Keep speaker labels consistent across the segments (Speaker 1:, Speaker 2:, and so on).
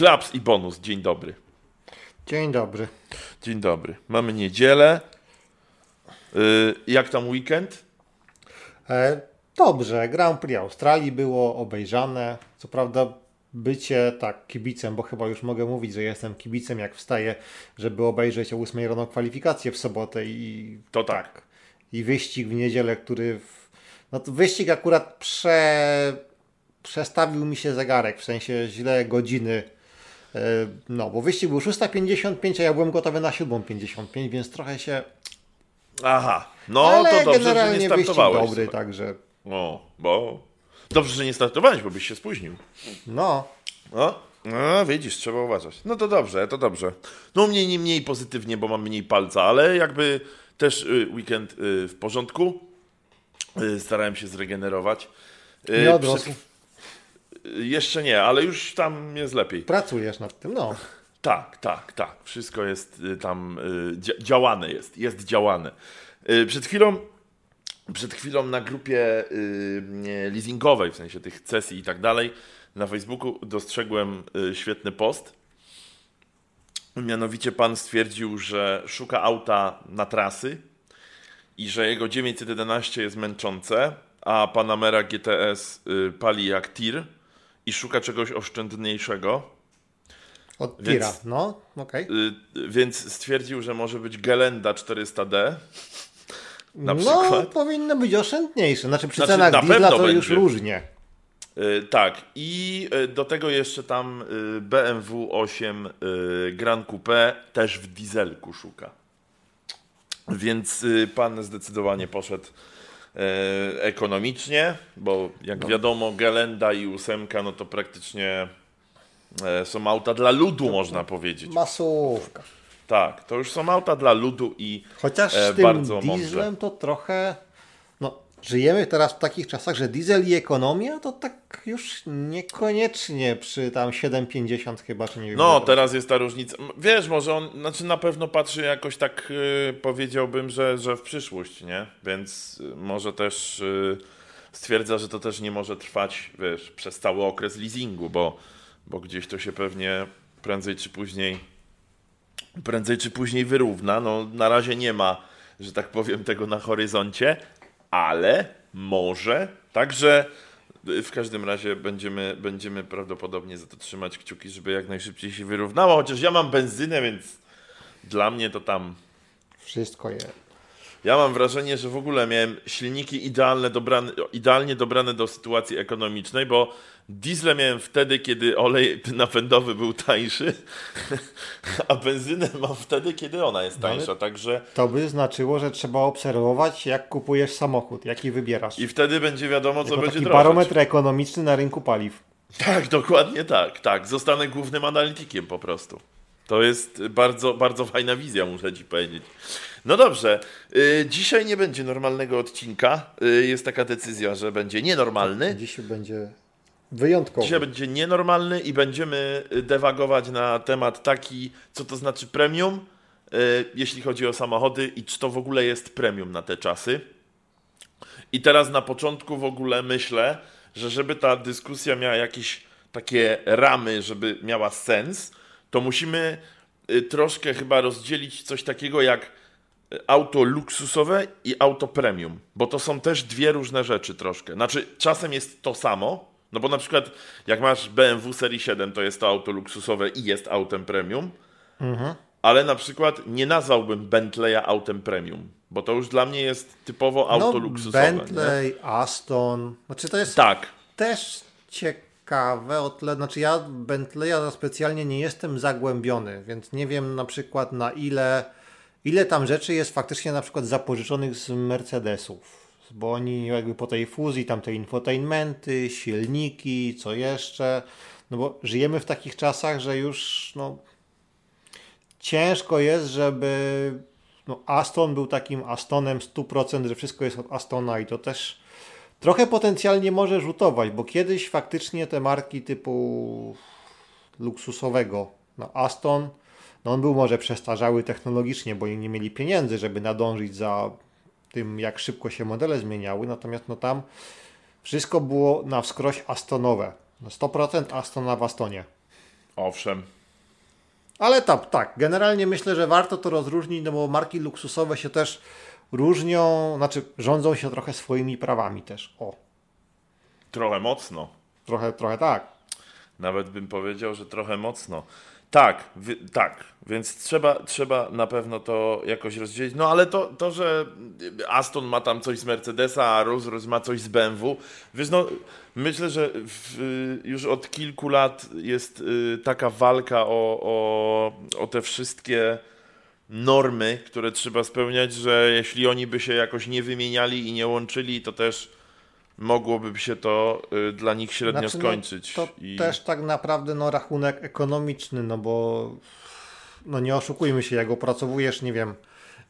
Speaker 1: Klaps i bonus. Dzień dobry.
Speaker 2: Dzień dobry.
Speaker 1: Dzień dobry. Mamy niedzielę. Yy, jak tam weekend?
Speaker 2: E, dobrze, Grand Prix Australii było obejrzane. Co prawda bycie tak kibicem, bo chyba już mogę mówić, że jestem kibicem jak wstaję, żeby obejrzeć o 8 rano kwalifikacje w sobotę i
Speaker 1: To tak.
Speaker 2: i wyścig w niedzielę, który w, no to wyścig akurat prze, przestawił mi się zegarek, w sensie źle godziny. E, No, bo wyścig był 6.55, a ja byłem gotowy na 7.55, więc trochę się.
Speaker 1: Aha. No
Speaker 2: ale
Speaker 1: to dobrze, że
Speaker 2: generalnie
Speaker 1: nie
Speaker 2: wyścig
Speaker 1: startowałeś.
Speaker 2: dobry, także.
Speaker 1: O, bo... Dobrze, że nie startowałeś, bo byś się spóźnił.
Speaker 2: No,
Speaker 1: No, no widzisz, trzeba uważać. No to dobrze, to dobrze. No u mnie nie mniej pozytywnie, bo mam mniej palca, ale jakby też y, weekend y, w porządku. Y, starałem się zregenerować.
Speaker 2: Nie odrosł.
Speaker 1: y, jeszcze nie, ale już tam jest lepiej.
Speaker 2: Pracujesz nad tym, no.
Speaker 1: Tak, tak, tak. Wszystko jest y, tam y, dzia- działane jest, jest działane. Y, Przed chwilą, przed chwilą na grupie leasingowej, w sensie tych sesji i tak dalej, na Facebooku dostrzegłem świetny post. Mianowicie pan stwierdził, że szuka auta na trasy i że jego 911 jest męczące, a Panamera GTS pali jak tir i szuka czegoś oszczędniejszego.
Speaker 2: Od
Speaker 1: Więc-
Speaker 2: tira, no, okej.
Speaker 1: Y, więc stwierdził, że może być Gelenda 400D. Na
Speaker 2: No,
Speaker 1: przykład.
Speaker 2: powinno być oszczędniejsze. Znaczy przy
Speaker 1: Znaczy,
Speaker 2: cenach
Speaker 1: na
Speaker 2: diesla to już
Speaker 1: będzie.
Speaker 2: różnie.
Speaker 1: Y, tak, i y, do tego jeszcze tam y, BMW 8 y, Grand Coupe też w dieselku szuka. Więc y, pan zdecydowanie poszedł ekonomicznie, bo jak wiadomo Gelenda i 8 no to praktycznie y, są auta dla ludu, można powiedzieć.
Speaker 2: Masówka.
Speaker 1: Tak, to już są auta dla ludu i
Speaker 2: Chociaż
Speaker 1: E,
Speaker 2: z tym
Speaker 1: bardzo
Speaker 2: dieslem to trochę. Żyjemy teraz w takich czasach, że diesel i ekonomia to tak już niekoniecznie przy tam 7,50 chyba, czy nie wiem.
Speaker 1: No, teraz jest ta różnica. Wiesz, może on, znaczy na pewno patrzy jakoś tak, y, powiedziałbym, że, że w przyszłość, nie? Więc y, może też y, stwierdza, że to też nie może trwać, wiesz, przez cały okres leasingu, bo, bo gdzieś to się pewnie prędzej czy później, prędzej czy później wyrówna. No, na razie nie ma, że tak powiem, tego na horyzoncie, ale może. Także w każdym razie będziemy, będziemy prawdopodobnie za to trzymać kciuki, żeby jak najszybciej się wyrównało. Chociaż ja mam benzynę, więc dla mnie to tam.
Speaker 2: Wszystko jest.
Speaker 1: Ja mam wrażenie, że w ogóle miałem silniki idealne dobrane, idealnie dobrane do sytuacji ekonomicznej, bo diesle miałem wtedy, kiedy olej napędowy był tańszy, a benzynę mam wtedy, kiedy ona jest tańsza. Także
Speaker 2: To by znaczyło, że trzeba obserwować, jak kupujesz samochód, jaki wybierasz.
Speaker 1: i wtedy będzie wiadomo, co
Speaker 2: Jako
Speaker 1: będzie
Speaker 2: taki
Speaker 1: drożeć.
Speaker 2: barometr ekonomiczny na rynku paliw.
Speaker 1: Tak, dokładnie tak, tak. Zostanę głównym analitykiem po prostu. To jest bardzo, bardzo fajna wizja, muszę ci powiedzieć. No dobrze, y, dzisiaj nie będzie normalnego odcinka. Y, jest taka decyzja, że będzie nienormalny.
Speaker 2: Dziś będzie wyjątkowy.
Speaker 1: Dzisiaj będzie nienormalny i będziemy y, dewagować na temat taki, co to znaczy premium, y, jeśli chodzi o samochody i czy to w ogóle jest premium na te czasy. I teraz na początku w ogóle myślę, że żeby ta dyskusja miała jakieś takie ramy, żeby miała sens, to musimy y, troszkę chyba rozdzielić coś takiego jak auto luksusowe i auto premium, bo to są też dwie różne rzeczy troszkę. Znaczy, czasem jest to samo, no bo na przykład jak masz BMW serii 7, to jest to auto luksusowe i jest autem premium, ale na przykład nie nazwałbym Bentleya autem premium, bo to już dla mnie jest typowo auto
Speaker 2: no,
Speaker 1: luksusowe. nie?
Speaker 2: Bentley, Aston. Znaczy to jest
Speaker 1: Tak,
Speaker 2: też ciekawe o tyle, znaczy ja Bentleya za specjalnie nie jestem zagłębiony, więc nie wiem na przykład na ile, ile tam rzeczy jest faktycznie na przykład zapożyczonych z Mercedesów, bo oni jakby po tej fuzji, tam te infotainmenty, silniki, co jeszcze, no bo żyjemy w takich czasach, że już no ciężko jest, żeby no Aston był takim Astonem 100%, że wszystko jest od Astona i to też trochę potencjalnie może rzutować, bo kiedyś faktycznie te marki typu luksusowego, no Aston, no on był może przestarzały technologicznie, bo nie mieli pieniędzy, żeby nadążyć za tym, jak szybko się modele zmieniały, natomiast no tam wszystko było na wskroś Astonowe. No 100% Astona w Astonie.
Speaker 1: Owszem.
Speaker 2: Ale tak, tak. Generalnie myślę, że warto to rozróżnić, no bo marki luksusowe się też różnią, znaczy rządzą się trochę swoimi prawami też. O.
Speaker 1: Trochę mocno.
Speaker 2: Trochę, trochę tak.
Speaker 1: Nawet bym powiedział, że trochę mocno. Tak, wy, tak, więc trzeba, trzeba na pewno to jakoś rozdzielić. No ale to, to, że Aston ma tam coś z Mercedesa, a Rolls-Royce ma coś z BMW, wiesz, no myślę, że w, już od kilku lat jest y, taka walka o, o, o te wszystkie normy, które trzeba spełniać, że jeśli oni by się jakoś nie wymieniali i nie łączyli, to też mogłoby się to y, dla nich średnio znaczy, skończyć.
Speaker 2: No, to I... też tak naprawdę no, rachunek ekonomiczny, no bo no nie oszukujmy się, jak opracowujesz, nie wiem,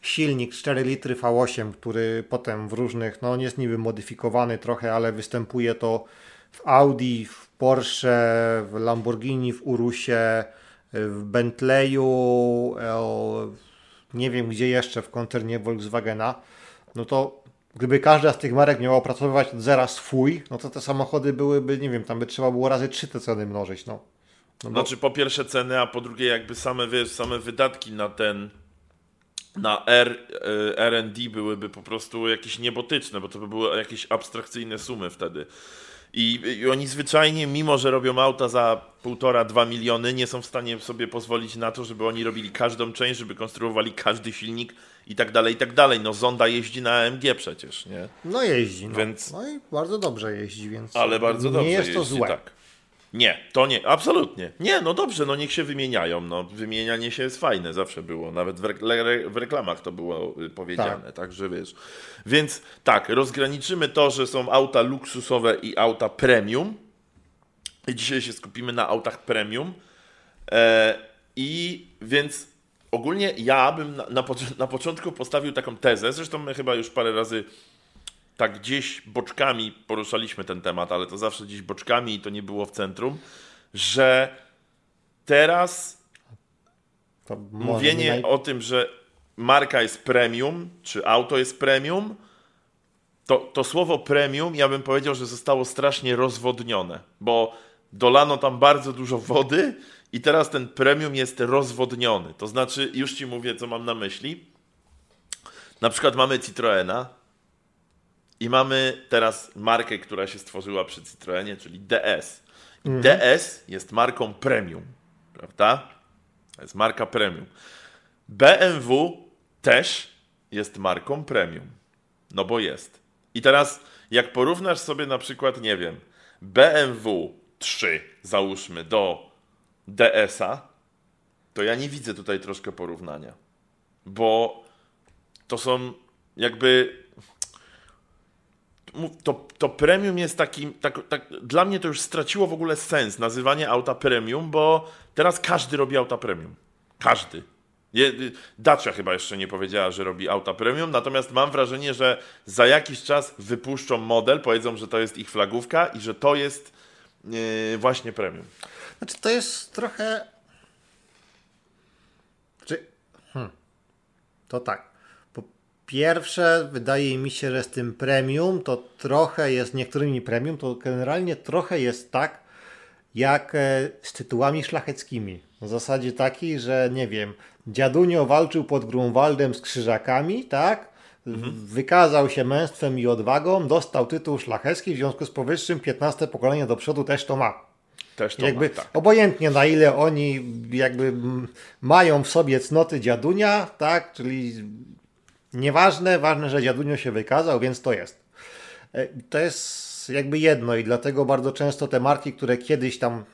Speaker 2: silnik 4 litry V8, który potem w różnych, no on jest niby modyfikowany trochę, ale występuje to w Audi, w Porsche, w Lamborghini, w Urusie, w Bentleyu, nie wiem gdzie jeszcze w koncernie Volkswagena, no to gdyby każda z tych marek miała opracowywać od zera swój, no to te samochody byłyby, nie wiem, tam by trzeba było razy trzy te ceny mnożyć, no.
Speaker 1: no bo... Znaczy po pierwsze ceny, a po drugie jakby same, wiesz, same wydatki na ten na R, e, R&D byłyby po prostu jakieś niebotyczne, bo to by były jakieś abstrakcyjne sumy wtedy. I, I, oni zwyczajnie, mimo że robią auta za półtora, dwa miliony, nie są w stanie sobie pozwolić na to, żeby oni robili każdą część, żeby konstruowali każdy silnik i tak dalej, i tak dalej. No Zonda jeździ na AMG przecież, nie?
Speaker 2: No jeździ, no. Więc... no i bardzo dobrze jeździ, więc
Speaker 1: Ale bardzo dobrze nie jest to jeździ, złe. Tak. Nie, to nie, absolutnie. Nie, no dobrze, no niech się wymieniają. No, wymienianie się jest fajne, zawsze było. Nawet w, re w reklamach to było y, powiedziane, tak. także wiesz. Więc tak, rozgraniczymy to, że są auta luksusowe i auta premium. I dzisiaj się skupimy na autach premium. E, I więc ogólnie ja bym na, na, na początku postawił taką tezę, zresztą my chyba już parę razy tak gdzieś boczkami poruszaliśmy ten temat, ale to zawsze gdzieś boczkami i to nie było w centrum, że teraz mówienie naj... o tym, że marka jest premium, czy auto jest premium, to, to słowo premium, ja bym powiedział, że zostało strasznie rozwodnione, bo dolano tam bardzo dużo wody i teraz ten premium jest rozwodniony. To znaczy, już ci mówię, co mam na myśli. Na przykład mamy Citroena, i mamy teraz markę, która się stworzyła przy Citroenie, czyli DS. Mhm. DS jest marką premium, prawda? To jest marka premium. BMW też jest marką premium. No bo jest. I teraz, jak porównasz sobie na przykład, nie wiem, BMW 3, załóżmy, do DS-a, to ja nie widzę tutaj troszkę porównania. Bo to są jakby to, to premium jest takim, tak, tak, dla mnie to już straciło w ogóle sens nazywanie auta premium, bo teraz każdy robi auta premium. Każdy. Dacia chyba jeszcze nie powiedziała, że robi auta premium, natomiast mam wrażenie, że za jakiś czas wypuszczą model, powiedzą, że to jest ich flagówka i że to jest właśnie premium.
Speaker 2: Znaczy to jest trochę... Czy... Hmm. To tak. Pierwsze, wydaje mi się, że z tym premium to trochę jest, niektórymi premium, to generalnie trochę jest tak, jak e, z tytułami szlacheckimi. W zasadzie taki, że nie wiem, dziadunio walczył pod Grunwaldem z krzyżakami, tak? Mhm. Wykazał się męstwem i odwagą, dostał tytuł szlachecki, w związku z powyższym 15 pokolenie do przodu też to ma.
Speaker 1: Też to
Speaker 2: jakby
Speaker 1: ma, tak.
Speaker 2: Obojętnie na ile oni jakby mają w sobie cnoty dziadunia, tak? Czyli Nieważne, ważne, że dziadunio się wykazał, więc to jest. E, to jest jakby jedno i dlatego bardzo często te marki, które kiedyś tam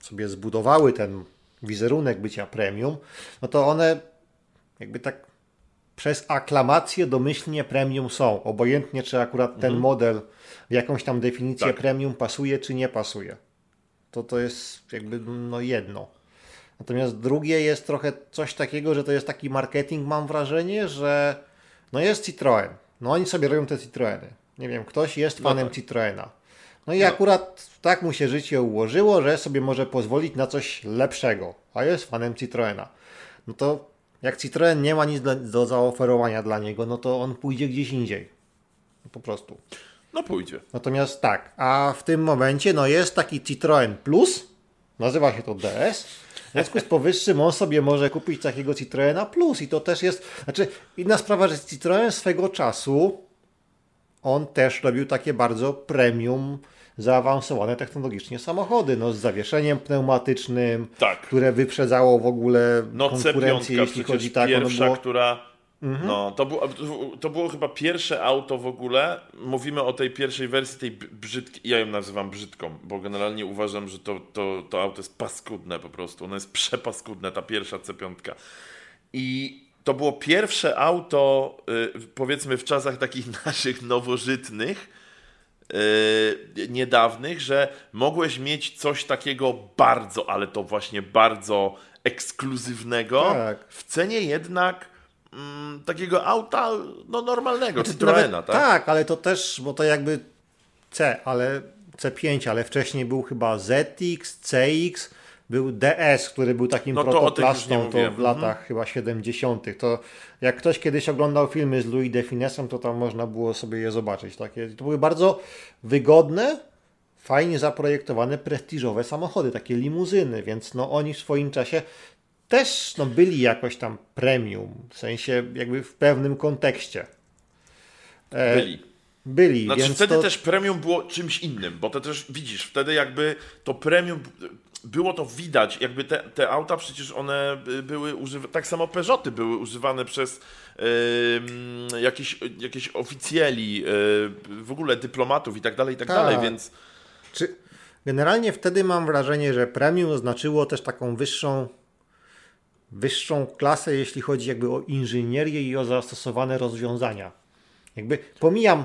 Speaker 2: sobie zbudowały ten wizerunek bycia premium, no to one jakby tak przez aklamację domyślnie premium są. Obojętnie, czy akurat ten mhm. model w jakąś tam definicję tak. premium pasuje, czy nie pasuje. To to jest jakby no jedno. Natomiast drugie jest trochę coś takiego, że to jest taki marketing, mam wrażenie, że no jest Citroen. No oni sobie robią te Citroeny. Nie wiem, ktoś jest no fanem no tak. Citroena. No i no. akurat tak mu się życie ułożyło, że sobie może pozwolić na coś lepszego, a jest fanem Citroena. No to jak Citroen nie ma nic do, do zaoferowania dla niego, no to on pójdzie gdzieś indziej. Po prostu.
Speaker 1: No pójdzie.
Speaker 2: Natomiast tak, a w tym momencie no jest taki Citroen Plus, nazywa się to DS. W związku z powyższym on sobie może kupić takiego Citroena Plus i to też jest, znaczy inna sprawa, że Citroen swego czasu on też robił takie bardzo premium zaawansowane technologicznie samochody, no z zawieszeniem pneumatycznym,
Speaker 1: Tak.
Speaker 2: które wyprzedzało w ogóle
Speaker 1: No
Speaker 2: konkurencję,
Speaker 1: C5
Speaker 2: jeśli chodzi tak,
Speaker 1: pierwsza,
Speaker 2: ono było...
Speaker 1: która... No, to było, to było chyba pierwsze auto w ogóle. Mówimy o tej pierwszej wersji, tej brzydkiej. Ja ją nazywam brzydką, bo generalnie uważam, że to, to, to auto jest paskudne po prostu. Ono jest przepaskudne, ta pierwsza C5. I to było pierwsze auto, y, powiedzmy w czasach takich naszych nowożytnych, yy, niedawnych, że mogłeś mieć coś takiego bardzo, ale to właśnie bardzo ekskluzywnego,
Speaker 2: Tak.
Speaker 1: w cenie jednak mm, takiego auta no, normalnego,
Speaker 2: Znaczy,
Speaker 1: Citroena,
Speaker 2: nawet-
Speaker 1: tak?
Speaker 2: Tak, ale to też, bo to jakby C, ale C5, ale wcześniej był chyba ZX, CX, był DS, który był takim
Speaker 1: No to
Speaker 2: protoplastą w latach chyba 70. To jak ktoś kiedyś oglądał filmy z Louis de Finesem, to tam można było sobie je zobaczyć. Takie, to były bardzo wygodne, fajnie zaprojektowane, prestiżowe samochody, takie limuzyny, więc no oni w swoim czasie też no, byli jakoś tam premium, w sensie jakby w pewnym kontekście. E,
Speaker 1: Byli.
Speaker 2: Byli,
Speaker 1: Znaczy wtedy
Speaker 2: to...
Speaker 1: też premium było czymś innym, bo to też widzisz, wtedy jakby to premium było to widać, jakby te, te auta przecież one były używane, tak samo Peugeoty były używane przez yy, jakieś, jakieś oficjeli, yy, w ogóle dyplomatów i tak dalej, i tak
Speaker 2: Tak.
Speaker 1: dalej, więc
Speaker 2: Czy generalnie wtedy mam wrażenie, że premium znaczyło też taką wyższą, wyższą klasę, jeśli chodzi jakby o inżynierię i o zastosowane rozwiązania. Jakby pomijam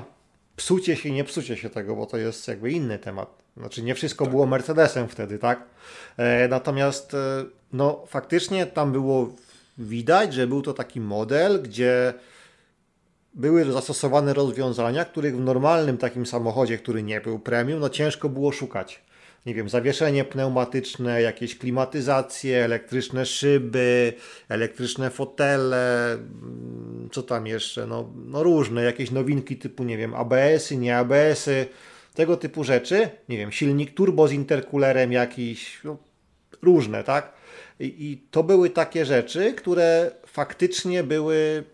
Speaker 2: psucie się i nie psucie się tego, bo to jest jakby inny temat. Znaczy nie wszystko było Mercedesem wtedy, tak? E, natomiast e, no faktycznie tam było widać, że był to taki model, gdzie były zastosowane rozwiązania, których w normalnym takim samochodzie, który nie był premium, no ciężko było szukać. Nie wiem, zawieszenie pneumatyczne, jakieś klimatyzacje, elektryczne szyby, elektryczne fotele, co tam jeszcze, no, no różne, jakieś nowinki typu, nie wiem, ABS-y, nie ABS-y, tego typu rzeczy. Nie wiem, silnik turbo z interkulerem jakiś, no, różne, tak? I, I to były takie rzeczy, które faktycznie były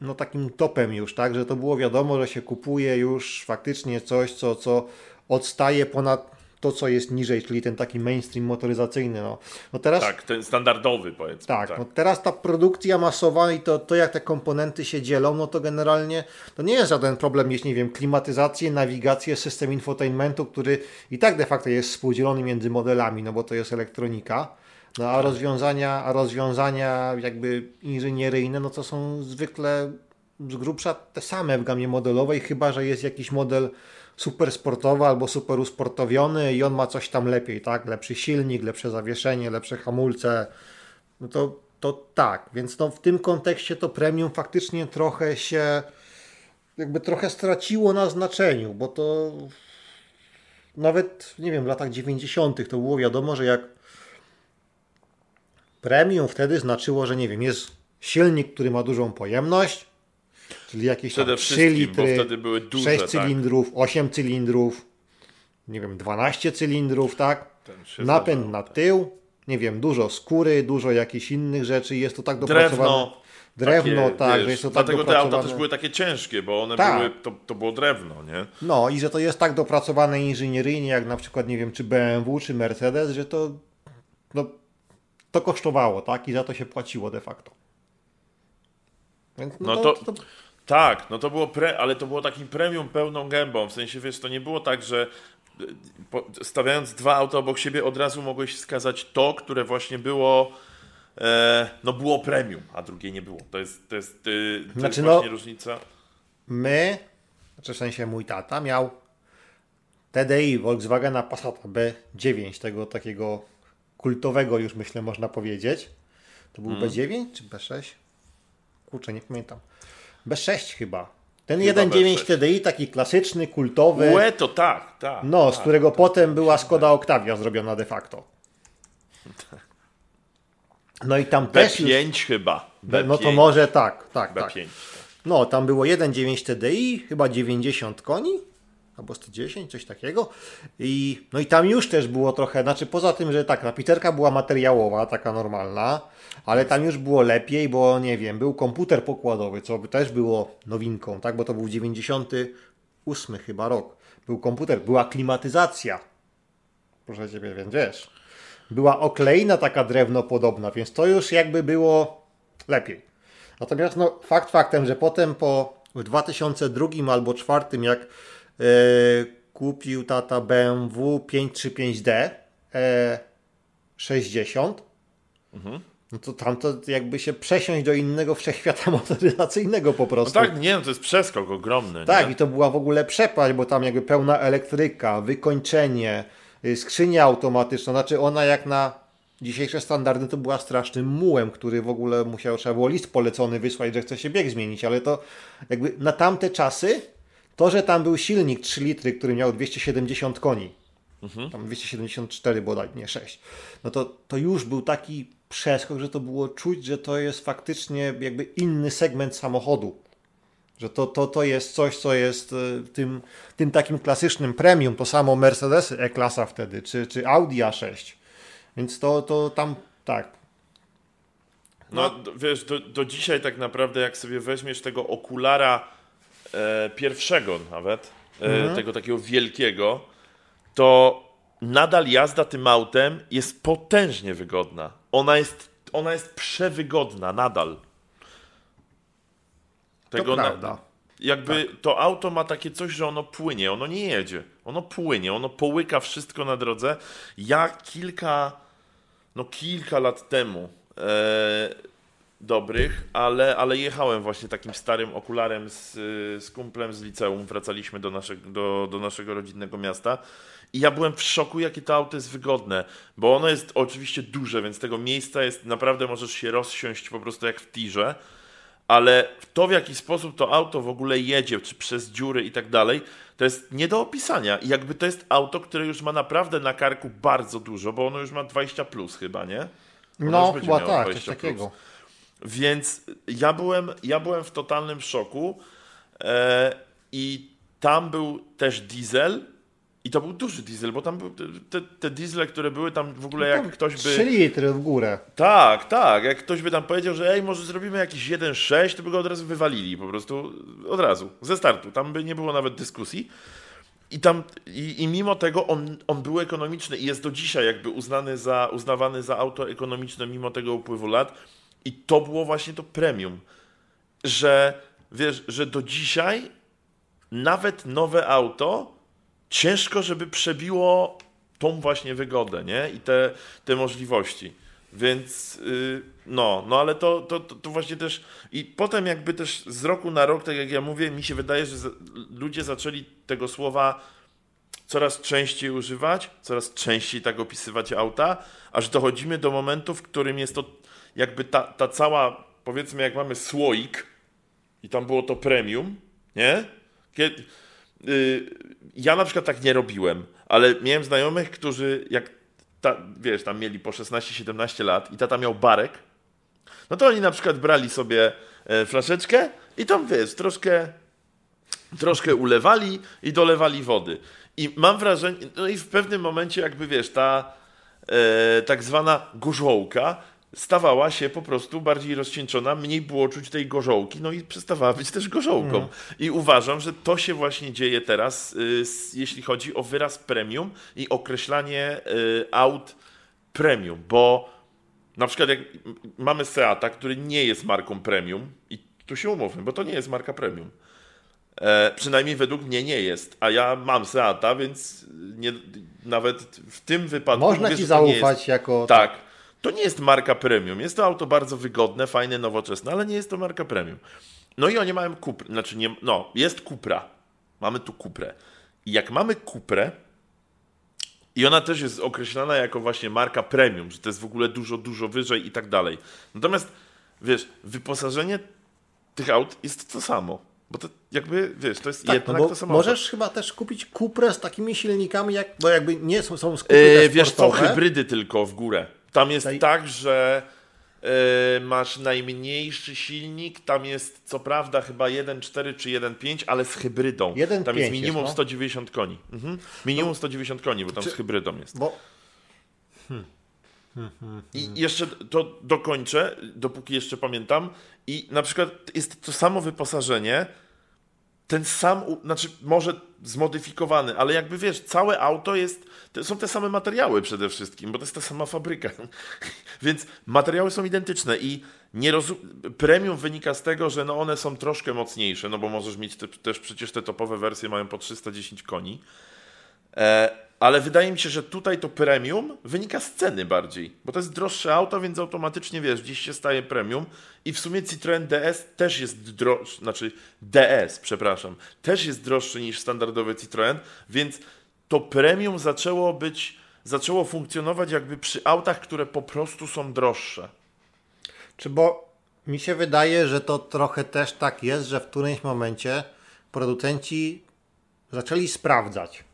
Speaker 2: no takim topem już, tak, że to było wiadomo, że się kupuje już faktycznie coś, co, co odstaje ponad to, co jest niżej, czyli ten taki mainstream motoryzacyjny. No, no teraz
Speaker 1: tak, ten standardowy powiedzmy.
Speaker 2: tak, no teraz ta produkcja masowa i to, to jak te komponenty się dzielą, no to generalnie to nie jest żaden problem, jeśli nie wiem, klimatyzację, nawigację, system infotainmentu, który i tak de facto jest współdzielony między modelami, no bo to jest elektronika. No a rozwiązania, a rozwiązania jakby inżynieryjne, no to są zwykle z grubsza te same w gamie modelowej, chyba że jest jakiś model super sportowy albo super usportowiony i on ma coś tam lepiej, tak? Lepszy silnik, lepsze zawieszenie, lepsze hamulce. No to, to tak, więc no w tym kontekście to premium faktycznie trochę się jakby trochę straciło na znaczeniu, bo to nawet, nie wiem, w latach 90. to było wiadomo, że jak premium wtedy znaczyło, że nie wiem, jest silnik, który ma dużą pojemność, czyli jakieś
Speaker 1: Przede
Speaker 2: tam 3
Speaker 1: wszystkim,
Speaker 2: litry,
Speaker 1: bo wtedy były duże,
Speaker 2: 6
Speaker 1: tak.
Speaker 2: cylindrów, 8 cylindrów, nie wiem, 12 cylindrów, tak? Napęd na tył, nie wiem, dużo skóry, dużo jakichś innych rzeczy, jest to tak
Speaker 1: Drewno.
Speaker 2: dopracowane. Drewno,
Speaker 1: takie,
Speaker 2: tak,
Speaker 1: wiesz,
Speaker 2: że jest to tak
Speaker 1: Dlatego te auta też były takie ciężkie, bo one
Speaker 2: Tak.
Speaker 1: były, to, to było drewno, nie?
Speaker 2: No i że to jest tak dopracowane inżynieryjnie, jak na przykład, nie wiem, czy BMW, czy Mercedes, że to no, to kosztowało, tak? I za to się płaciło de facto. Więc,
Speaker 1: No to, tak, no to było pre, ale to było takim premium pełną gębą. W sensie wiesz, to nie było tak, że y, stawiając dwa auta obok siebie od razu mogłeś wskazać to, które właśnie było e, no było premium, a drugie nie było. To jest, to jest, y, to
Speaker 2: Znaczy,
Speaker 1: jest
Speaker 2: no-
Speaker 1: właśnie różnica.
Speaker 2: My, znaczy w sensie mój tata miał TDI Volkswagena Passata B9, tego takiego kultowego już myślę można powiedzieć. To był B9 czy B6? Kurczę, nie pamiętam. B6 chyba. Ten
Speaker 1: Chyba
Speaker 2: 1.9
Speaker 1: B6.
Speaker 2: TDI, taki klasyczny, kultowy.
Speaker 1: Łe, to tak, tak.
Speaker 2: No, z
Speaker 1: tak,
Speaker 2: którego
Speaker 1: tak.
Speaker 2: potem była Skoda Octavia zrobiona de facto. No i tam też już,
Speaker 1: B5 chyba. B5,
Speaker 2: No to może tak, tak,
Speaker 1: B5.
Speaker 2: tak. No, tam było 1.9 TDI, chyba 90 koni, albo 110, coś takiego. I, no i tam już też było trochę, znaczy poza tym, że tak, napiterka była materiałowa, taka normalna, ale tam już było lepiej, bo nie wiem, był komputer pokładowy, co też było nowinką, tak, bo to był 98 chyba rok. Był komputer, była klimatyzacja. Proszę Ciebie, więc wiesz. Była oklejna taka drewno podobna, więc to już jakby było lepiej. Natomiast no, fakt faktem, że potem po w 2002 albo 2004, jak kupił tata BMW 535D e, 60, mhm. no to tam to jakby się przesiąść do innego wszechświata motoryzacyjnego po prostu.
Speaker 1: No tak, nie, no to jest przeskok ogromny.
Speaker 2: Tak,
Speaker 1: nie?
Speaker 2: i to była w ogóle przepaść, bo tam jakby pełna elektryka, wykończenie, y, skrzynia automatyczna, znaczy ona jak na dzisiejsze standardy to była strasznym mułem, który w ogóle musiał, trzeba było list polecony wysłać, że chce się bieg zmienić, ale to jakby na tamte czasy, to, że tam był silnik 3 litry, który miał 270 koni, mhm. tam 274 bodaj, nie 6, no to, to już był taki przeskok, że to było czuć, że to jest faktycznie jakby inny segment samochodu. Że to, to, to jest coś, co jest e, tym, tym takim klasycznym premium, to samo Mercedes E-klasa wtedy, czy, czy Audi A6 więc to, to tam tak.
Speaker 1: No, no wiesz, do, do dzisiaj tak naprawdę, jak sobie weźmiesz tego okulara e, pierwszego nawet, e, mhm. tego takiego wielkiego, to nadal jazda tym autem jest potężnie wygodna. Ona jest, ona jest przewygodna nadal.
Speaker 2: Tego to prawda. Na,
Speaker 1: jakby tak. to auto ma takie coś, że ono płynie, ono nie jedzie. Ono płynie, ono połyka wszystko na drodze. Ja kilka no kilka lat temu e, dobrych, ale, ale jechałem właśnie takim starym okularem z, z kumplem z liceum, wracaliśmy do, nasze, do, do naszego rodzinnego miasta i ja byłem w szoku, jakie to auto jest wygodne, bo ono jest oczywiście duże, więc tego miejsca jest, naprawdę możesz się rozsiąść po prostu jak w tirze, ale to w jaki sposób to auto w ogóle jedzie, czy przez dziury i tak dalej, to jest nie do opisania. I jakby to jest auto, które już ma naprawdę na karku bardzo dużo, bo ono już ma 20 plus chyba, nie?
Speaker 2: Ono no, chyba tak, coś takiego.
Speaker 1: Więc ja byłem, ja byłem w totalnym szoku e, i tam był też diesel, i to był duży diesel, bo tam były te, te diesle, które były tam w ogóle jak ktoś by...
Speaker 2: 3 litry w górę.
Speaker 1: Tak, tak. Jak ktoś by tam powiedział, że ej, może zrobimy jakiś 1.6, to by go od razu wywalili po prostu. Od razu, ze startu. Tam by nie było nawet dyskusji. I tam, i, i mimo tego on, on był ekonomiczny i jest do dzisiaj jakby uznany za, uznawany za auto ekonomiczne mimo tego upływu lat. I to było właśnie to premium. Że, wiesz, że do dzisiaj nawet nowe auto ciężko, żeby przebiło tą właśnie wygodę, nie? I te, te możliwości. Więc yy, no, no ale to, to, to, właśnie też i potem jakby też z roku na rok, tak jak ja mówię, mi się wydaje, że ludzie zaczęli tego słowa coraz częściej używać, coraz częściej tak opisywać auta, aż dochodzimy do momentu, w którym jest to jakby ta, ta cała, powiedzmy jak mamy słoik i tam było to premium, nie? Kiedy, Y, ja na przykład tak nie robiłem, ale miałem znajomych, którzy jak ta, wiesz, tam mieli po 16-17 lat i tata miał barek, no to oni na przykład brali sobie e, flaszeczkę i tam, wiesz, troszkę, troszkę ulewali i dolewali wody. I mam wrażenie, no i w pewnym momencie jakby, wiesz, ta e, tak zwana gorzołka stawała się po prostu bardziej rozcieńczona, mniej było czuć tej gorzołki, no i przestawała być też gorzołką. Mm. I uważam, że to się właśnie dzieje teraz, y, jeśli chodzi o wyraz premium i określanie y, aut premium, bo na przykład jak mamy Seata, który nie jest marką premium i tu się umówmy, bo to nie jest marka premium. E, przynajmniej według mnie nie jest, a ja mam Seata, więc nie, nawet w tym wypadku...
Speaker 2: Można mówię, ci zaufać jako...
Speaker 1: Tak, to nie jest marka premium. Jest to auto bardzo wygodne, fajne, nowoczesne, ale nie jest to marka premium. No i oni mają Cuprę, znaczy nie, no, jest Cupra. Mamy tu Cuprę. I jak mamy Cuprę, i ona też jest określana jako właśnie marka premium, że to jest w ogóle dużo, dużo wyżej i tak dalej. Natomiast, wiesz, wyposażenie tych aut jest to samo. Bo to jakby, wiesz, to jest tak, jednak no to samo.
Speaker 2: Możesz chyba też kupić Cuprę z takimi silnikami, jak, bo jakby nie są, są skupy yy,
Speaker 1: Wiesz co, hybrydy tylko w górre. Tam jest tak, że e, masz najmniejszy silnik, tam jest co prawda chyba 1.4 czy 1.5, ale z hybrydą.
Speaker 2: 1.5
Speaker 1: tam jest minimum
Speaker 2: jest, no.
Speaker 1: 190 koni. Mhm. Minimum 190 koni, bo tam
Speaker 2: Czy-
Speaker 1: z hybrydą jest.
Speaker 2: Bo
Speaker 1: I jeszcze to dokończę, dopóki jeszcze pamiętam. I na przykład jest to samo wyposażenie, ten sam, znaczy może zmodyfikowany, ale jakby wiesz, całe auto jest, są te same materiały przede wszystkim, bo to jest ta sama fabryka. Więc materiały są identyczne i nie rozum... premium wynika z tego, że no one są troszkę mocniejsze, no bo możesz mieć te, też przecież te topowe wersje mają po 310 koni. E, ale wydaje mi się, że tutaj to premium wynika z ceny bardziej, bo to jest droższe auto, więc automatycznie wiesz, gdzieś się staje premium i w sumie Citroen DS też jest droższy, znaczy DS, przepraszam, też jest droższy niż standardowy Citroen, więc to premium zaczęło być, zaczęło funkcjonować jakby przy autach, które po prostu są droższe.
Speaker 2: Czy bo mi się wydaje, że to trochę też tak jest, że w którymś momencie producenci zaczęli sprawdzać,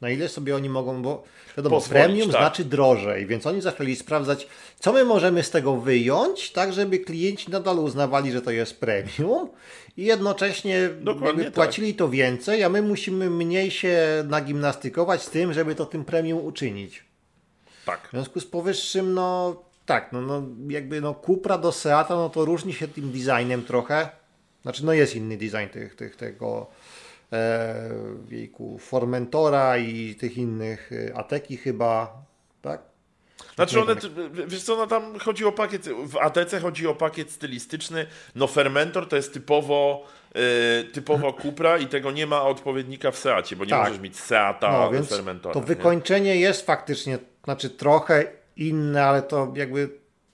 Speaker 2: na ile sobie oni mogą, bo wiadomo,
Speaker 1: Pozwolić,
Speaker 2: premium
Speaker 1: tak.
Speaker 2: znaczy drożej, więc oni zaczęli sprawdzać, co my możemy z tego wyjąć, tak żeby klienci nadal uznawali, że to jest premium i jednocześnie
Speaker 1: Dokładnie tak.
Speaker 2: płacili to więcej, a my musimy mniej się nagimnastykować z tym, żeby to tym premium uczynić.
Speaker 1: Tak.
Speaker 2: W związku z powyższym, no tak, no, no jakby no Cupra do Seata, no to różni się tym designem trochę. Znaczy, no jest inny design tych, tych tego e, wieku Formentora i tych innych e, Ateki chyba, tak?
Speaker 1: Znaczy one, wiesz co, no tam chodzi o pakiet, w ATC chodzi o pakiet stylistyczny, no Fermentor to jest typowo, y, typowo Cupra i tego nie ma odpowiednika w Seacie, bo nie
Speaker 2: Tak.
Speaker 1: możesz mieć Seata
Speaker 2: No, więc
Speaker 1: Fermentora.
Speaker 2: to
Speaker 1: nie?
Speaker 2: wykończenie jest faktycznie, znaczy trochę inne, ale to jakby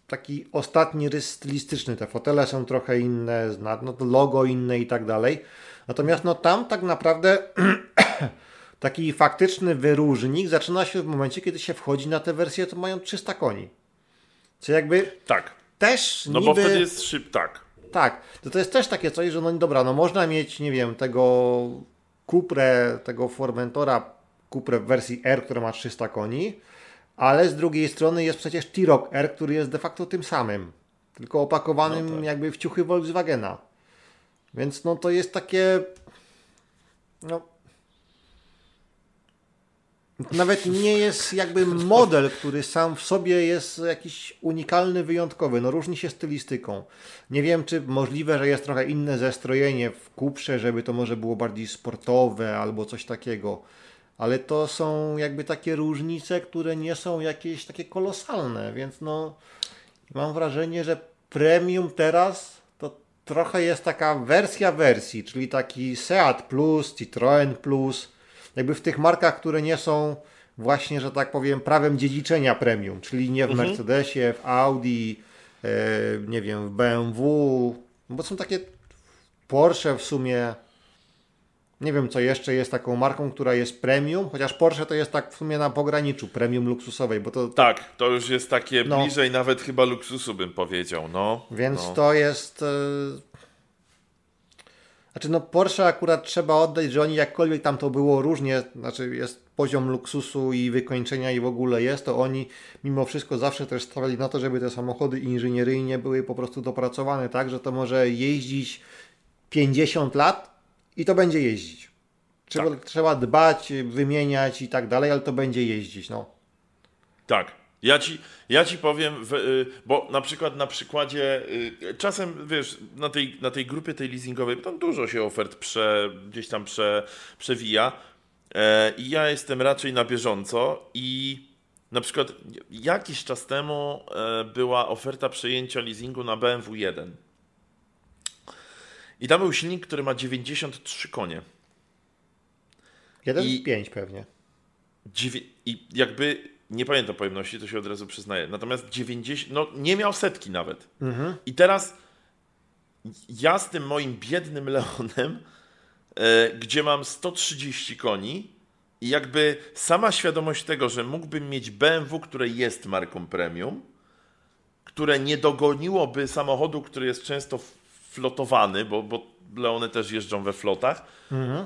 Speaker 2: taki ostatni rys stylistyczny. Te fotele są trochę inne, no to logo inne i tak dalej. Natomiast no tam tak naprawdę taki faktyczny wyróżnik zaczyna się w momencie, kiedy się wchodzi na te wersje, to mają 300 koni. Co jakby
Speaker 1: Tak,
Speaker 2: też
Speaker 1: no
Speaker 2: niby...
Speaker 1: bo wtedy jest szyb, tak.
Speaker 2: Tak, to, to jest też takie coś, że no dobra, no można mieć, nie wiem, tego Cuprę, tego Formentora, Cuprę w wersji R, która ma 300 koni, ale z drugiej strony jest przecież T-Roc R, który jest de facto tym samym, tylko opakowanym
Speaker 1: No tak.
Speaker 2: jakby w ciuchy Volkswagena. Więc no to jest takie, no nawet nie jest jakby model, który sam w sobie jest jakiś unikalny, wyjątkowy. No różni się stylistyką. Nie wiem, czy możliwe, że jest trochę inne zestrojenie w kuprze, żeby to może było bardziej sportowe albo coś takiego. Ale to są jakby takie różnice, które nie są jakieś takie kolosalne, więc no mam wrażenie, że premium teraz trochę jest taka wersja wersji, czyli taki Seat Plus, Citroen Plus, jakby w tych markach, które nie są właśnie, że tak powiem, prawem dziedziczenia premium, czyli nie w Mercedesie, w Audi, e, nie wiem, w BMW, bo są takie Porsche w sumie. Nie wiem, co jeszcze jest taką marką, która jest premium, chociaż Porsche to jest tak w sumie na pograniczu premium luksusowej, bo to
Speaker 1: Tak, to już jest takie
Speaker 2: No.
Speaker 1: bliżej nawet chyba luksusu bym powiedział, no.
Speaker 2: Więc
Speaker 1: no.
Speaker 2: to jest. Yy... Znaczy, no Porsche akurat trzeba oddać, że oni jakkolwiek tam to było różnie, znaczy jest poziom luksusu i wykończenia i w ogóle jest, to oni mimo wszystko zawsze też stawiali na to, żeby te samochody inżynieryjnie były po prostu dopracowane tak, że to może jeździć 50 lat i to będzie jeździć. Trzeba, trzeba dbać, wymieniać i tak dalej, ale to będzie jeździć, no.
Speaker 1: Tak. Ja ci, ja ci powiem, y, bo na przykład na przykładzie, y, czasem wiesz, na tej, na tej grupie tej leasingowej, tam dużo się ofert prze, gdzieś tam prze, przewija e, i ja jestem raczej na bieżąco i na przykład jakiś czas temu e, była oferta przejęcia leasingu na BMW 1 i tam był silnik, który ma 93 konie.
Speaker 2: 1
Speaker 1: I-
Speaker 2: 5 pewnie.
Speaker 1: I jakby nie pamiętam pojemności, to się od razu przyznaję. Natomiast 90, no nie miał setki nawet. I teraz ja z tym moim biednym Leonem, e, gdzie mam 130 koni i jakby sama świadomość tego, że mógłbym mieć BMW, które jest marką premium, które nie dogoniłoby samochodu, który jest często flotowany, bo, bo Leony też jeżdżą we flotach,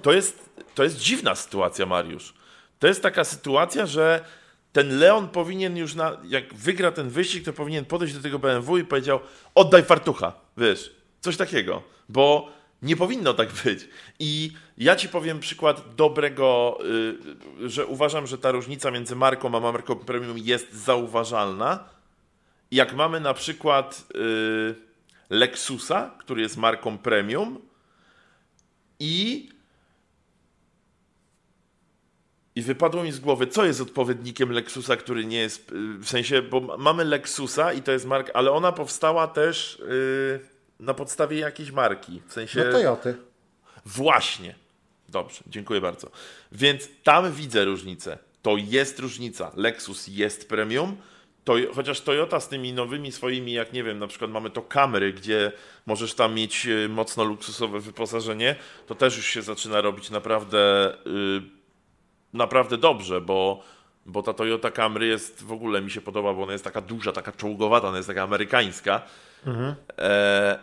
Speaker 1: to, jest, to jest dziwna sytuacja, Mariusz. To jest taka sytuacja, że ten Leon powinien już, na, jak wygra ten wyścig, to powinien podejść do tego BMW i powiedział oddaj fartucha, wiesz, coś takiego, bo nie powinno tak być. I ja ci powiem przykład dobrego, y, że uważam, że ta różnica między marką a marką premium jest zauważalna. Jak mamy na przykład y, Lexusa, który jest marką premium i i wypadło mi z głowy, co jest odpowiednikiem Lexusa, który nie jest. Y, w sensie, bo mamy Lexusa i to jest marka, ale ona powstała też yy, na podstawie jakiejś marki. W sensie.
Speaker 2: No Toyoty.
Speaker 1: Właśnie. Dobrze, dziękuję bardzo. Więc tam widzę różnicę. To jest różnica. Lexus jest premium. To, chociaż Toyota z tymi nowymi swoimi, jak nie wiem, na przykład mamy to kamery, gdzie możesz tam mieć y, mocno luksusowe wyposażenie, to też już się zaczyna robić naprawdę. Yy, naprawdę dobrze, bo, bo ta Toyota Camry jest w ogóle mi się podoba, bo ona jest taka duża, taka czołgowata, ona jest taka amerykańska. Mhm. E,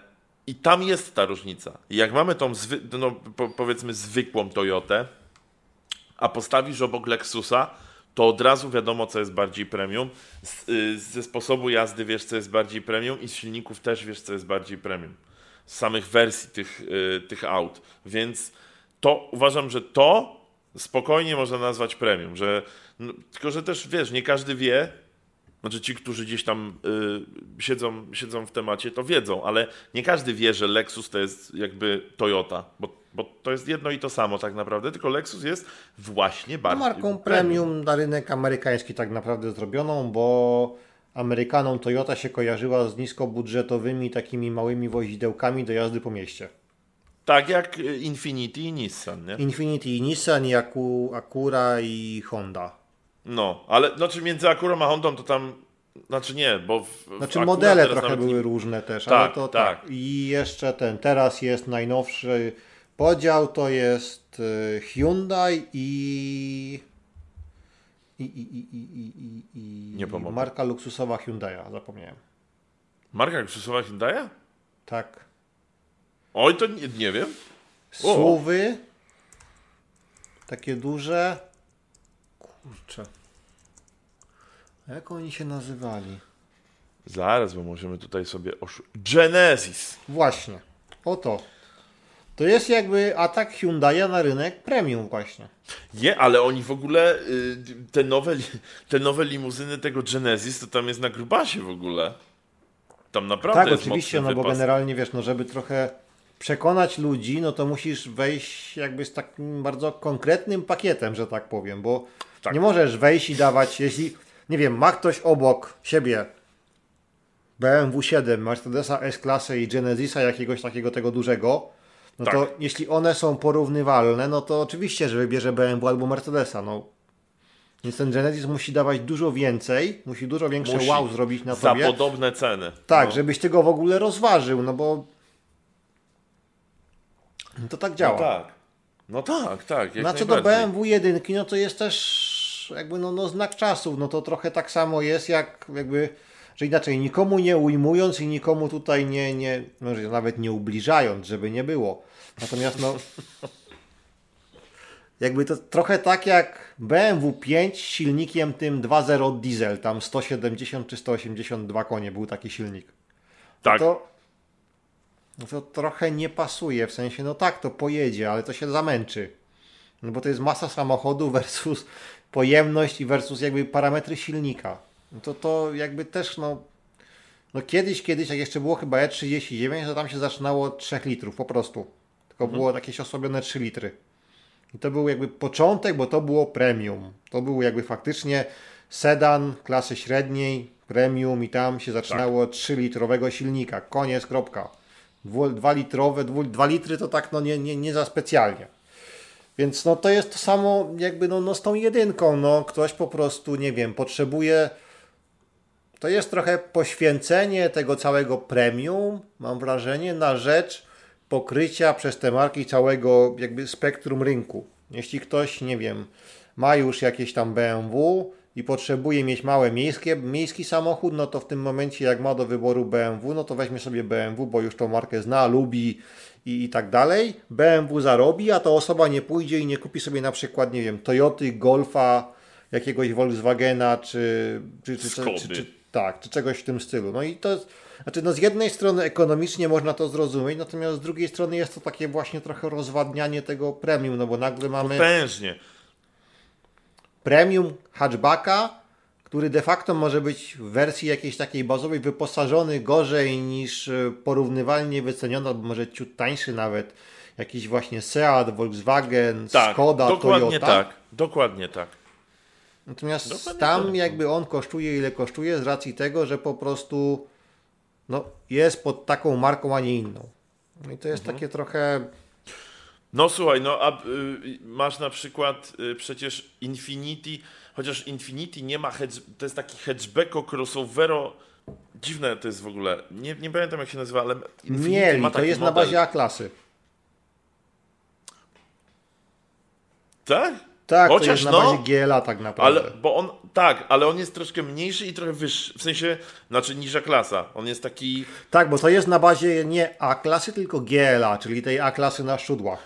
Speaker 1: I tam jest ta różnica. Jak mamy tą, no, po, powiedzmy, zwykłą Toyotę, a postawisz obok Lexusa, to od razu wiadomo, co jest bardziej premium. Z, y, ze sposobu jazdy wiesz, co jest bardziej premium i z silników też wiesz, co jest bardziej premium. Z samych wersji tych, y, tych aut. Więc to uważam, że to spokojnie można nazwać premium, że no, tylko, że też wiesz, nie każdy wie, znaczy ci, którzy gdzieś tam y, siedzą, siedzą w temacie, to wiedzą, ale nie każdy wie, że Lexus to jest jakby Toyota, bo, bo to jest jedno i to samo tak naprawdę, tylko Lexus jest właśnie bardziej
Speaker 2: marką premium na rynek amerykański tak naprawdę zrobioną, bo Amerykanom Toyota się kojarzyła z niskobudżetowymi takimi małymi wozidełkami do jazdy po mieście.
Speaker 1: Tak jak Infinity i Nissan, nie?
Speaker 2: Infinity i Nissan, i Aku, Acura i Honda.
Speaker 1: No, ale znaczy między Acurą a Hondą to tam znaczy nie, bo. W,
Speaker 2: znaczy w modele trochę były nie... różne też, tak, ale to tak. tak. I jeszcze ten, teraz jest najnowszy podział, to jest y, Hyundai i. I, i, i, i, i, i
Speaker 1: nie pomogę.
Speaker 2: marka luksusowa Hyundai'a, zapomniałem.
Speaker 1: Marka luksusowa Hyundai'a?
Speaker 2: Tak.
Speaker 1: Oj, to nie, nie wiem.
Speaker 2: Suwy. Takie duże. Kurczę. A jak oni się nazywali?
Speaker 1: Zaraz, bo możemy tutaj sobie oszu... Genesis.
Speaker 2: Właśnie. Oto. To jest jakby atak Hyundai'a na rynek premium właśnie.
Speaker 1: Nie, ale oni w ogóle y, te nowe, te nowe limuzyny tego Genesis to tam jest na grubasie w ogóle. Tam naprawdę
Speaker 2: tak, oczywiście, no
Speaker 1: wypas.
Speaker 2: bo generalnie wiesz, no żeby trochę przekonać ludzi, no to musisz wejść jakby z takim bardzo konkretnym pakietem, że tak powiem, bo tak. nie możesz wejść i dawać, jeśli, nie wiem, ma ktoś obok siebie BMW 7, Mercedesa S-klasy i Genesisa jakiegoś takiego tego dużego, no tak. to jeśli one są porównywalne, no to oczywiście, że wybierze BMW albo Mercedesa, no. Więc ten Genesis musi dawać dużo więcej, musi dużo większe musi wow zrobić na
Speaker 1: tobie. Za podobne ceny.
Speaker 2: Tak, no. żebyś tego w ogóle rozważył, no bo to tak działa.
Speaker 1: No tak. No tak, tak.
Speaker 2: Jak znaczy do BMW 1, no to jest też jakby no, no znak czasów. No to trochę tak samo jest jak jakby, że inaczej nikomu nie ujmując i nikomu tutaj nie, nie może nawet nie ubliżając, żeby nie było. Natomiast no jakby to trochę tak jak BMW 5 z silnikiem tym 2.0 diesel, tam 170 czy 182 konie był taki silnik.
Speaker 1: Tak.
Speaker 2: To no to trochę nie pasuje, w sensie, no tak, to pojedzie, ale to się zamęczy. No bo to jest masa samochodu versus pojemność i versus jakby parametry silnika. No to to jakby też, no, no kiedyś, kiedyś, jak jeszcze było chyba E39, to tam się zaczynało od 3 litrów po prostu. Tylko mhm. było jakieś osłabione 3 litry. I to był jakby początek, bo to było premium. To był jakby faktycznie sedan klasy średniej, premium i tam się zaczynało tak. od 3-litrowego silnika. Koniec, kropka. 2 litrowe, 2 litry to tak no nie, nie, nie za specjalnie. Więc no to jest to samo jakby no, no z tą jedynką, no ktoś po prostu, nie wiem, potrzebuje to jest trochę poświęcenie tego całego premium, mam wrażenie, na rzecz pokrycia przez te marki całego jakby spektrum rynku. Jeśli ktoś, nie wiem, ma już jakieś tam BMW, i potrzebuje mieć małe miejskie, miejski samochód, no to w tym momencie jak ma do wyboru BMW, no to weźmie sobie BMW, bo już tą markę zna, lubi i, i tak dalej. BMW zarobi, a ta osoba nie pójdzie i nie kupi sobie na przykład, nie wiem, Toyoty, Golfa jakiegoś Volkswagena, czy, czy, czy, czy, czy tak, czy czegoś w tym stylu. No i to, znaczy no z jednej strony ekonomicznie można to zrozumieć, natomiast z drugiej strony jest to takie właśnie trochę rozwadnianie tego premium, no bo nagle mamy
Speaker 1: Potężnie.
Speaker 2: premium hatchbacka, który de facto może być w wersji jakiejś takiej bazowej wyposażony gorzej niż e, porównywalnie wyceniony, albo może ciut tańszy nawet, jakiś właśnie Seat, Volkswagen,
Speaker 1: Tak,
Speaker 2: Skoda,
Speaker 1: dokładnie
Speaker 2: Toyota.
Speaker 1: tak. Dokładnie tak.
Speaker 2: Natomiast
Speaker 1: Dokładnie
Speaker 2: tam
Speaker 1: tak.
Speaker 2: jakby on kosztuje ile kosztuje z racji tego, że po prostu no, jest pod taką marką, a nie inną. No i to jest
Speaker 1: Mhm.
Speaker 2: takie trochę
Speaker 1: No słuchaj, no a y, masz na przykład y, przecież Infinity, chociaż Infinity nie ma hedge, to jest taki hatchbacko crossovero, dziwne to jest w ogóle, nie, nie pamiętam jak się nazywa, ale Infinity
Speaker 2: mieli,
Speaker 1: ma
Speaker 2: to
Speaker 1: taki
Speaker 2: jest na
Speaker 1: model.
Speaker 2: bazie A-klasy.
Speaker 1: Tak?
Speaker 2: Tak, to
Speaker 1: Chociaż
Speaker 2: jest na
Speaker 1: no,
Speaker 2: bazie GLA tak naprawdę.
Speaker 1: Ale, bo on, tak, ale on jest troszkę mniejszy i trochę wyższy, w sensie, znaczy niższa klasa, on jest taki,
Speaker 2: Tak, bo to jest na bazie nie A-klasy, tylko GLA, czyli tej A-klasy na szudłach.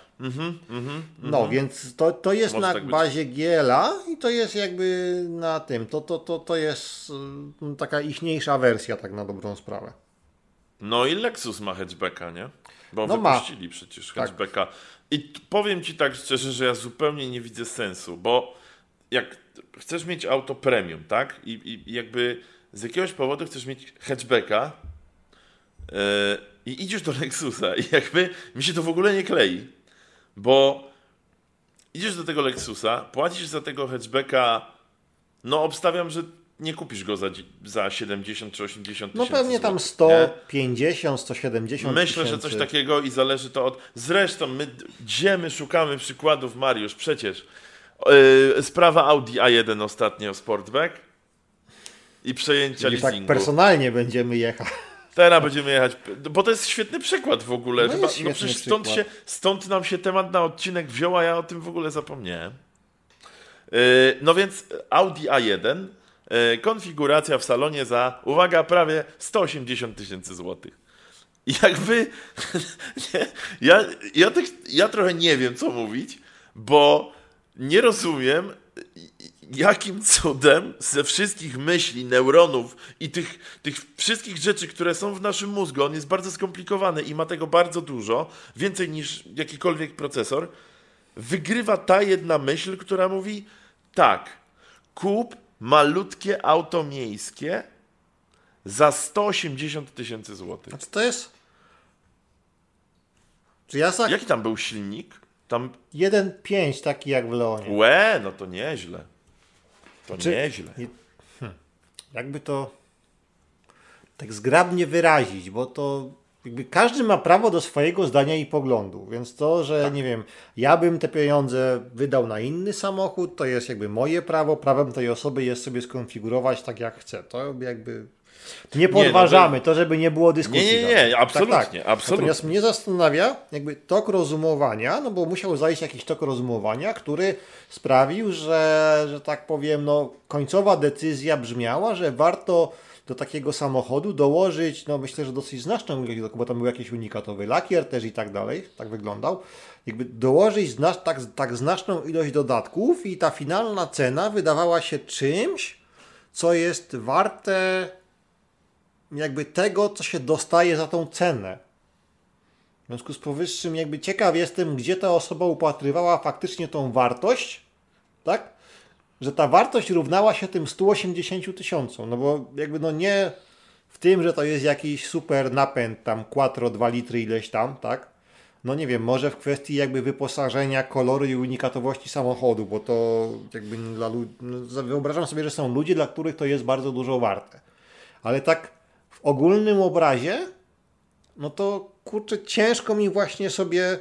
Speaker 2: no, więc to, to jest
Speaker 1: Mhm, Może
Speaker 2: na
Speaker 1: tak
Speaker 2: bazie GLA i to jest jakby na tym. To, to, to, to jest y, taka ichniejsza wersja, tak na dobrą sprawę.
Speaker 1: no i Lexus ma hatchbacka, nie? Bo
Speaker 2: No ma.
Speaker 1: wypuścili przecież
Speaker 2: Tak.
Speaker 1: I powiem ci tak szczerze, że ja zupełnie nie widzę sensu, bo jak chcesz mieć auto premium, tak? I, i jakby z jakiegoś powodu chcesz mieć hatchbacka yy, i idziesz do Lexusa i jakby mi się to w ogóle nie klei, bo idziesz do tego Lexusa, płacisz za tego hatchbacka, no obstawiam, że nie kupisz go za, za 70 czy 80
Speaker 2: No
Speaker 1: tysięcy
Speaker 2: pewnie tam
Speaker 1: złotych, nie?
Speaker 2: 150, 170
Speaker 1: Myślę, że coś
Speaker 2: tysięcy.
Speaker 1: takiego i zależy to od. Zresztą, my, gdzie my szukamy przykładów, Mariusz? Przecież yy, sprawa Audi A1 ostatnio, Sportback i przejęcia
Speaker 2: Czyli tak
Speaker 1: leasingu.
Speaker 2: personalnie będziemy jechać.
Speaker 1: Teraz będziemy jechać, bo to jest świetny przykład w ogóle.
Speaker 2: No
Speaker 1: że
Speaker 2: jest
Speaker 1: ba-
Speaker 2: świetny
Speaker 1: przecież stąd,
Speaker 2: przykład.
Speaker 1: się, stąd nam się temat na odcinek wziął, a ja o tym w ogóle zapomniałem. Yy, no więc Audi A1, yy, konfiguracja w salonie za, uwaga, prawie 180 tysięcy złotych. Jakby nie, ja, ja, tak, ja trochę nie wiem, co mówić, bo nie rozumiem, jakim cudem ze wszystkich myśli, neuronów i tych, tych wszystkich rzeczy, które są w naszym mózgu, on jest bardzo skomplikowany i ma tego bardzo dużo, więcej niż jakikolwiek procesor, wygrywa ta jedna myśl, która mówi tak, kup malutkie auto miejskie za 180 tysięcy złotych.
Speaker 2: Znaczy to jest... Czy ja za
Speaker 1: Jaki tam był silnik? Tam
Speaker 2: 1.5 taki jak w Leonie.
Speaker 1: Łe, no to nieźle. To
Speaker 2: Czy-
Speaker 1: nieźle.
Speaker 2: Hmm, Jakby to tak zgrabnie wyrazić, bo to jakby każdy ma prawo do swojego zdania i poglądu, więc to, że
Speaker 1: Tak.
Speaker 2: nie wiem, ja bym te pieniądze wydał na inny samochód, to jest jakby moje prawo, prawem tej osoby jest sobie skonfigurować tak jak chce. To jakby nie podważamy, to żeby nie było dyskusji.
Speaker 1: Nie, nie, nie, absolutnie, absolutnie.
Speaker 2: Natomiast mnie zastanawia jakby tok rozumowania, no bo musiał zajść jakiś tok rozumowania, który sprawił, że, że tak powiem, no końcowa decyzja brzmiała, że warto do takiego samochodu dołożyć, no myślę, że dosyć znaczną ilość, bo tam był jakiś unikatowy lakier też i tak dalej, tak wyglądał, jakby dołożyć zna, tak, tak znaczną ilość dodatków i ta finalna cena wydawała się czymś, co jest warte jakby tego, co się dostaje za tą cenę. W związku z powyższym, jakby ciekaw jestem, gdzie ta osoba upatrywała faktycznie tą wartość, tak? Że ta wartość równała się tym 180 tysiącom. No bo jakby no nie w tym, że to jest jakiś super napęd, tam quattro, 2 litry ileś tam, tak? No nie wiem, może w kwestii jakby wyposażenia, koloru i unikatowości samochodu, bo to jakby dla ludzi, no wyobrażam sobie, że są ludzie, dla których to jest bardzo dużo warte. Ale tak w ogólnym obrazie, no to kurczę, ciężko mi właśnie sobie,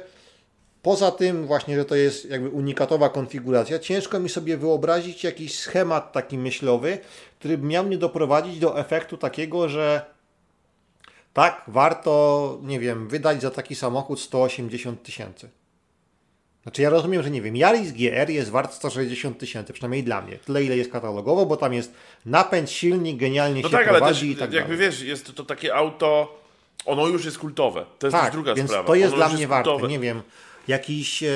Speaker 2: poza tym właśnie, że to jest jakby unikatowa konfiguracja, ciężko mi sobie wyobrazić jakiś schemat taki myślowy, który miał mnie doprowadzić do efektu takiego, że tak, warto, nie wiem, wydać za taki samochód 180 tysięcy. Znaczy ja rozumiem, że nie wiem, Yaris GR jest wart 160 tysięcy, przynajmniej dla mnie. Tyle ile jest katalogowo, bo tam jest napęd, silnik, genialnie
Speaker 1: No
Speaker 2: się
Speaker 1: tak, ale
Speaker 2: prowadzi
Speaker 1: też
Speaker 2: i tak
Speaker 1: jakby
Speaker 2: dalej.
Speaker 1: wiesz, jest to, to takie auto, ono już jest kultowe. To jest
Speaker 2: tak,
Speaker 1: druga
Speaker 2: więc
Speaker 1: sprawa.
Speaker 2: to jest
Speaker 1: ono
Speaker 2: dla mnie warte.
Speaker 1: kultowe.
Speaker 2: Nie wiem, jakiś e,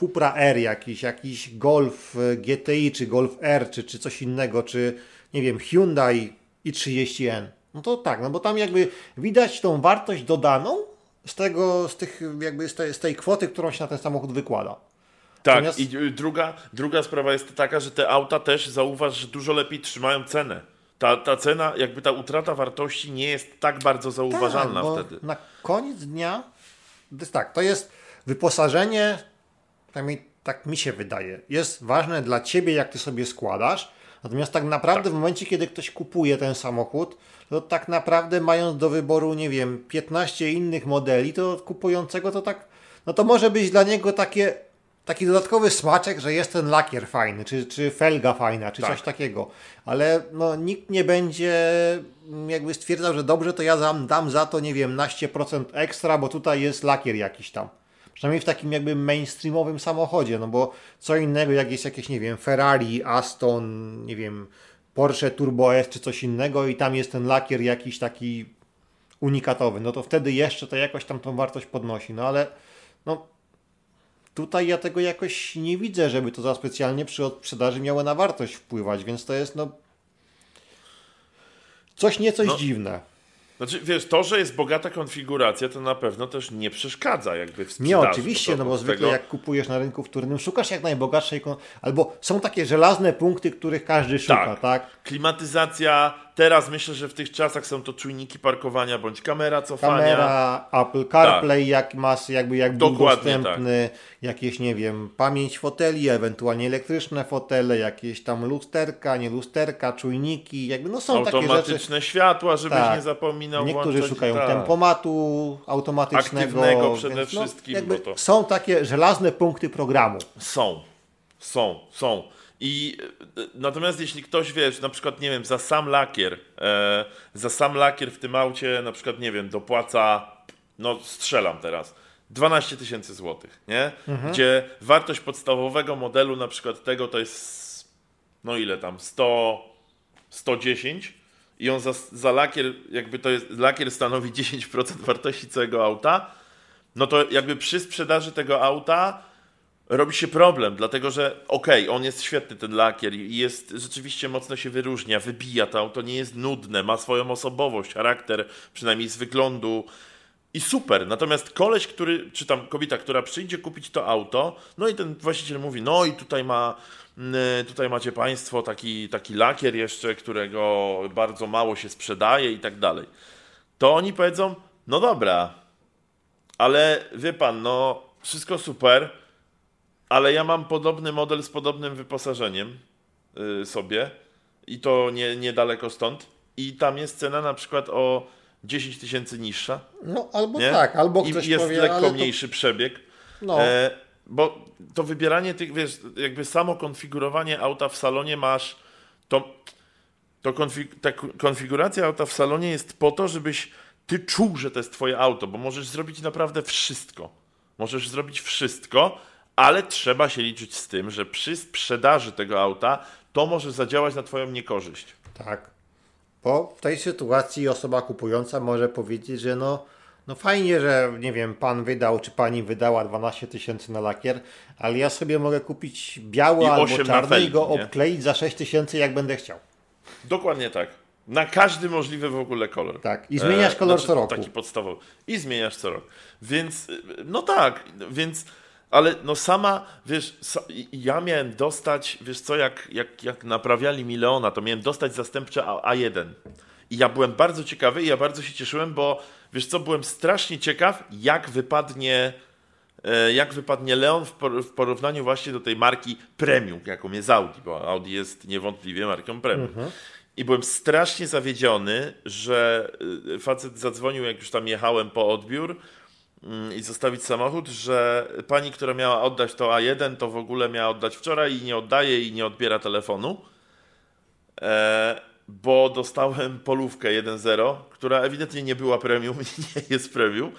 Speaker 2: Cupra R jakiś, jakiś Golf e, GTI, czy Golf R, czy, czy coś innego, czy nie wiem, Hyundai i30N. No to tak, no bo tam jakby widać tą wartość dodaną z tego, z tych jakby z tej, z tej kwoty, którą się na ten samochód wykłada.
Speaker 1: Tak, Natomiast... i druga, druga sprawa jest taka, że te auta też zauważ, że dużo lepiej trzymają cenę. Ta, ta cena, jakby ta utrata wartości nie jest tak bardzo zauważalna tak, wtedy.
Speaker 2: Na koniec dnia, to jest tak, to jest wyposażenie, przynajmniej tak mi się wydaje, jest ważne dla ciebie, jak ty sobie składasz. Natomiast tak naprawdę tak. w momencie, kiedy ktoś kupuje ten samochód, to tak naprawdę mając do wyboru, nie wiem, 15 innych modeli, to kupującego to tak, no to może być dla niego takie taki dodatkowy smaczek, że jest ten lakier fajny, czy, czy felga fajna, czy tak. coś takiego. Ale no, nikt nie będzie jakby stwierdzał, że dobrze, to ja dam, dam za to, nie wiem, naście procent ekstra, bo tutaj jest lakier jakiś tam. Przynajmniej w takim jakby mainstreamowym samochodzie, no bo co innego jak jest jakieś, nie wiem, Ferrari, Aston, nie wiem, Porsche Turbo S czy coś innego i tam jest ten lakier jakiś taki unikatowy, no to wtedy jeszcze to jakoś tam tą wartość podnosi, no ale no Tutaj ja tego jakoś nie widzę, żeby to za specjalnie przy sprzedaży miało na wartość wpływać, więc to jest no coś niecoś no, dziwne.
Speaker 1: Znaczy, wiesz, to, że jest bogata konfiguracja, to na pewno też nie przeszkadza jakby w sprzedaży.
Speaker 2: Nie, oczywiście, no bo zwykle tego... jak kupujesz na rynku wtórnym, szukasz jak najbogatszej, albo są takie żelazne punkty, których każdy szuka, tak? tak?
Speaker 1: Klimatyzacja, Teraz myślę, że w tych czasach są to czujniki parkowania bądź kamera cofania.
Speaker 2: Kamera, Apple CarPlay, tak. jak masz, jakby jak był dostępny, tak. jakieś, nie wiem, pamięć foteli, ewentualnie elektryczne fotele, jakieś tam lusterka, nie lusterka, czujniki, jakby, no są takie rzeczy.
Speaker 1: Automatyczne światła, żebyś tak. nie zapominał
Speaker 2: Niektórzy włączać, szukają tak. tempomatu automatycznego.
Speaker 1: Aktywnego przede więc, no, wszystkim.
Speaker 2: To... Są takie żelazne punkty programu.
Speaker 1: Są, są, są. I e, natomiast jeśli ktoś wiesz, na przykład, nie wiem, za sam lakier, e, za sam lakier w tym aucie, na przykład, nie wiem, dopłaca, no strzelam teraz, 12 tysięcy złotych, nie? Mhm. Gdzie wartość podstawowego modelu, na przykład tego, to jest, no ile tam, 100, 110 i on za, za lakier, jakby to jest, lakier stanowi 10% wartości całego auta, no to jakby przy sprzedaży tego auta robi się problem, dlatego że okej, okay, on jest świetny ten lakier i jest rzeczywiście mocno się wyróżnia, wybija to auto, nie jest nudne, ma swoją osobowość, charakter, przynajmniej z wyglądu i super. Natomiast koleś, który, czy tam kobieta, która przyjdzie kupić to auto, no i ten właściciel mówi, no i tutaj ma mm, tutaj macie Państwo taki, taki lakier jeszcze, którego bardzo mało się sprzedaje i tak dalej. To oni powiedzą, no dobra, ale wie Pan, no wszystko super, ale ja mam podobny model z podobnym wyposażeniem yy, sobie i to nie, niedaleko stąd. I tam jest cena na przykład o 10 tysięcy niższa.
Speaker 2: No albo nie? tak, albo ktoś
Speaker 1: I jest powie, lekko mniejszy to... przebieg. No. E, bo to wybieranie tych, wiesz, jakby samo konfigurowanie auta w salonie masz, to, to konfig, ta konfiguracja auta w salonie jest po to, żebyś ty czuł, że to jest twoje auto, bo możesz zrobić naprawdę wszystko. Możesz zrobić wszystko, ale trzeba się liczyć z tym, że przy sprzedaży tego auta to może zadziałać na Twoją niekorzyść.
Speaker 2: Tak. Bo w tej sytuacji osoba kupująca może powiedzieć, że no, no fajnie, że nie wiem, pan wydał czy pani wydała 12 tysięcy na lakier, ale ja sobie mogę kupić biały I albo czarny i go obkleić za 6 tysięcy, jak będę chciał.
Speaker 1: Dokładnie tak. Na każdy możliwy w ogóle kolor.
Speaker 2: Tak, i zmieniasz e, kolor znaczy, co roku.
Speaker 1: Taki podstawowy. I zmieniasz co rok. Więc, no tak, więc ale no sama, wiesz, ja miałem dostać, wiesz co, jak, jak, jak naprawiali mi Leona, to miałem dostać zastępcze A1. I ja byłem bardzo ciekawy i ja bardzo się cieszyłem, bo wiesz co, byłem strasznie ciekaw, jak wypadnie e, jak wypadnie Leon w porównaniu właśnie do tej marki premium, jaką jest Audi, bo Audi jest niewątpliwie marką premium. Mhm. I byłem strasznie zawiedziony, że e, facet zadzwonił, jak już tam jechałem po odbiór, i zostawić samochód, że pani, która miała oddać to A1, to w ogóle miała oddać wczoraj i nie oddaje i nie odbiera telefonu, e, bo dostałem polówkę 1.0, która ewidentnie nie była premium i nie jest premium.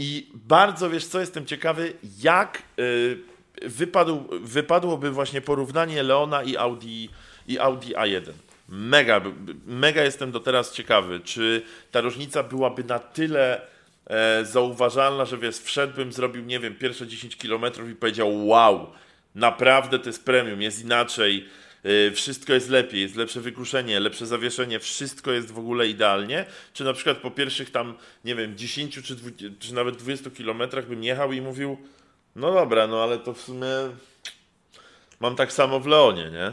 Speaker 1: I bardzo, wiesz co, jestem ciekawy, jak y, wypadł, wypadłoby właśnie porównanie Leona i Audi, i Audi A1. Mega, mega jestem do teraz ciekawy, czy ta różnica byłaby na tyle e, zauważalna, że wiesz, wszedłbym, zrobił, nie wiem, pierwsze 10 km i powiedział wow, naprawdę to jest premium, jest inaczej, e, wszystko jest lepiej, jest lepsze wykruszenie, lepsze zawieszenie, wszystko jest w ogóle idealnie, czy na przykład po pierwszych tam, nie wiem, 10 czy, 20, czy nawet 20 kilometrach bym jechał i mówił, no dobra, no ale to w sumie mam tak samo w Leonie, nie?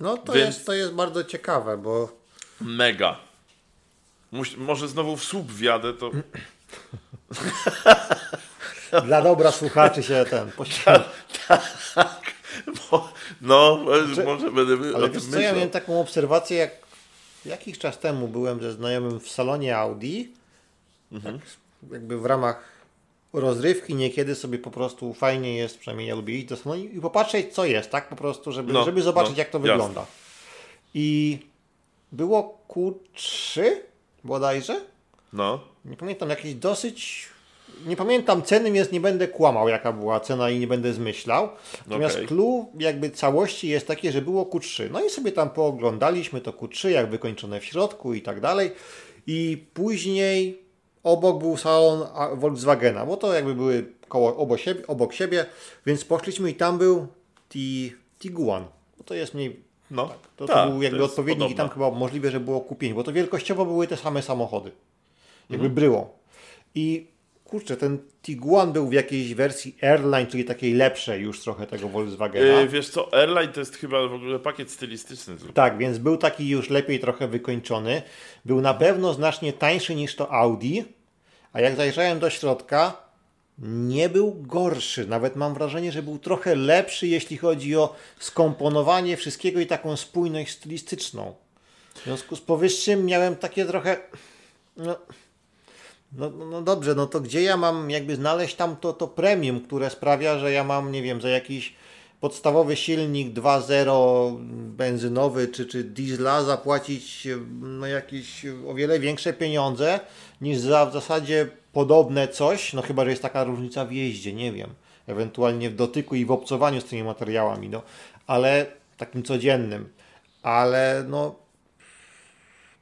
Speaker 2: No to,
Speaker 1: Więc-
Speaker 2: jest, to jest bardzo ciekawe, bo
Speaker 1: Mega. Muś, może znowu w słup wjadę, to...
Speaker 2: dla dobra słuchaczy się ten poświęca.
Speaker 1: tak. Bo, no, może będę
Speaker 2: Znaczy, Ale wiesz co, ja miałem taką obserwację, jak jakiś czas temu byłem ze znajomym w salonie Audi,
Speaker 1: Mhm.
Speaker 2: tak, jakby w ramach rozrywki niekiedy sobie po prostu fajnie jest, przynajmniej ja lubię iść do salonu i popatrzeć co jest, tak po prostu, żeby,
Speaker 1: No,
Speaker 2: żeby zobaczyć
Speaker 1: no,
Speaker 2: jak to
Speaker 1: jasne.
Speaker 2: wygląda. I było Q3 bodajże,
Speaker 1: No,
Speaker 2: nie pamiętam, jakieś dosyć. Nie pamiętam ceny, więc nie będę kłamał, jaka była cena i nie będę zmyślał. Natomiast
Speaker 1: Okej.
Speaker 2: clue jakby całości jest takie, że było Q3. No i sobie tam pooglądaliśmy to Q3, jak wykończone w środku i tak dalej. I później obok był salon Volkswagena, bo to jakby były koło, obok, siebie, obok siebie, więc poszliśmy i tam był Ti- Tiguan. Bo to jest mniej
Speaker 1: no.
Speaker 2: to,
Speaker 1: tak,
Speaker 2: to był jakby
Speaker 1: jest
Speaker 2: odpowiednik i tam chyba możliwe, że było kupienie, bo to wielkościowo były te same samochody. Jakby bryło. I kurczę, ten Tiguan był w jakiejś wersji Airline, czyli takiej lepszej już trochę tego Volkswagena.
Speaker 1: Yy, wiesz co, Airline to jest chyba w ogóle pakiet stylistyczny.
Speaker 2: Tak, więc był taki już lepiej trochę wykończony. Był na pewno znacznie tańszy niż to Audi, a jak zajrzałem do środka, nie był gorszy. Nawet mam wrażenie, że był trochę lepszy, jeśli chodzi o skomponowanie wszystkiego i taką spójność stylistyczną. W związku z powyższym miałem takie trochę. No, no, no no dobrze, no to gdzie ja mam jakby znaleźć tam to, to premium, które sprawia, że ja mam, nie wiem, za jakiś podstawowy silnik 2.0 benzynowy czy, czy diesla zapłacić no, jakieś o wiele większe pieniądze niż za w zasadzie podobne coś, no chyba, że jest taka różnica w jeździe, nie wiem, ewentualnie w dotyku i w obcowaniu z tymi materiałami, no, ale takim codziennym, ale no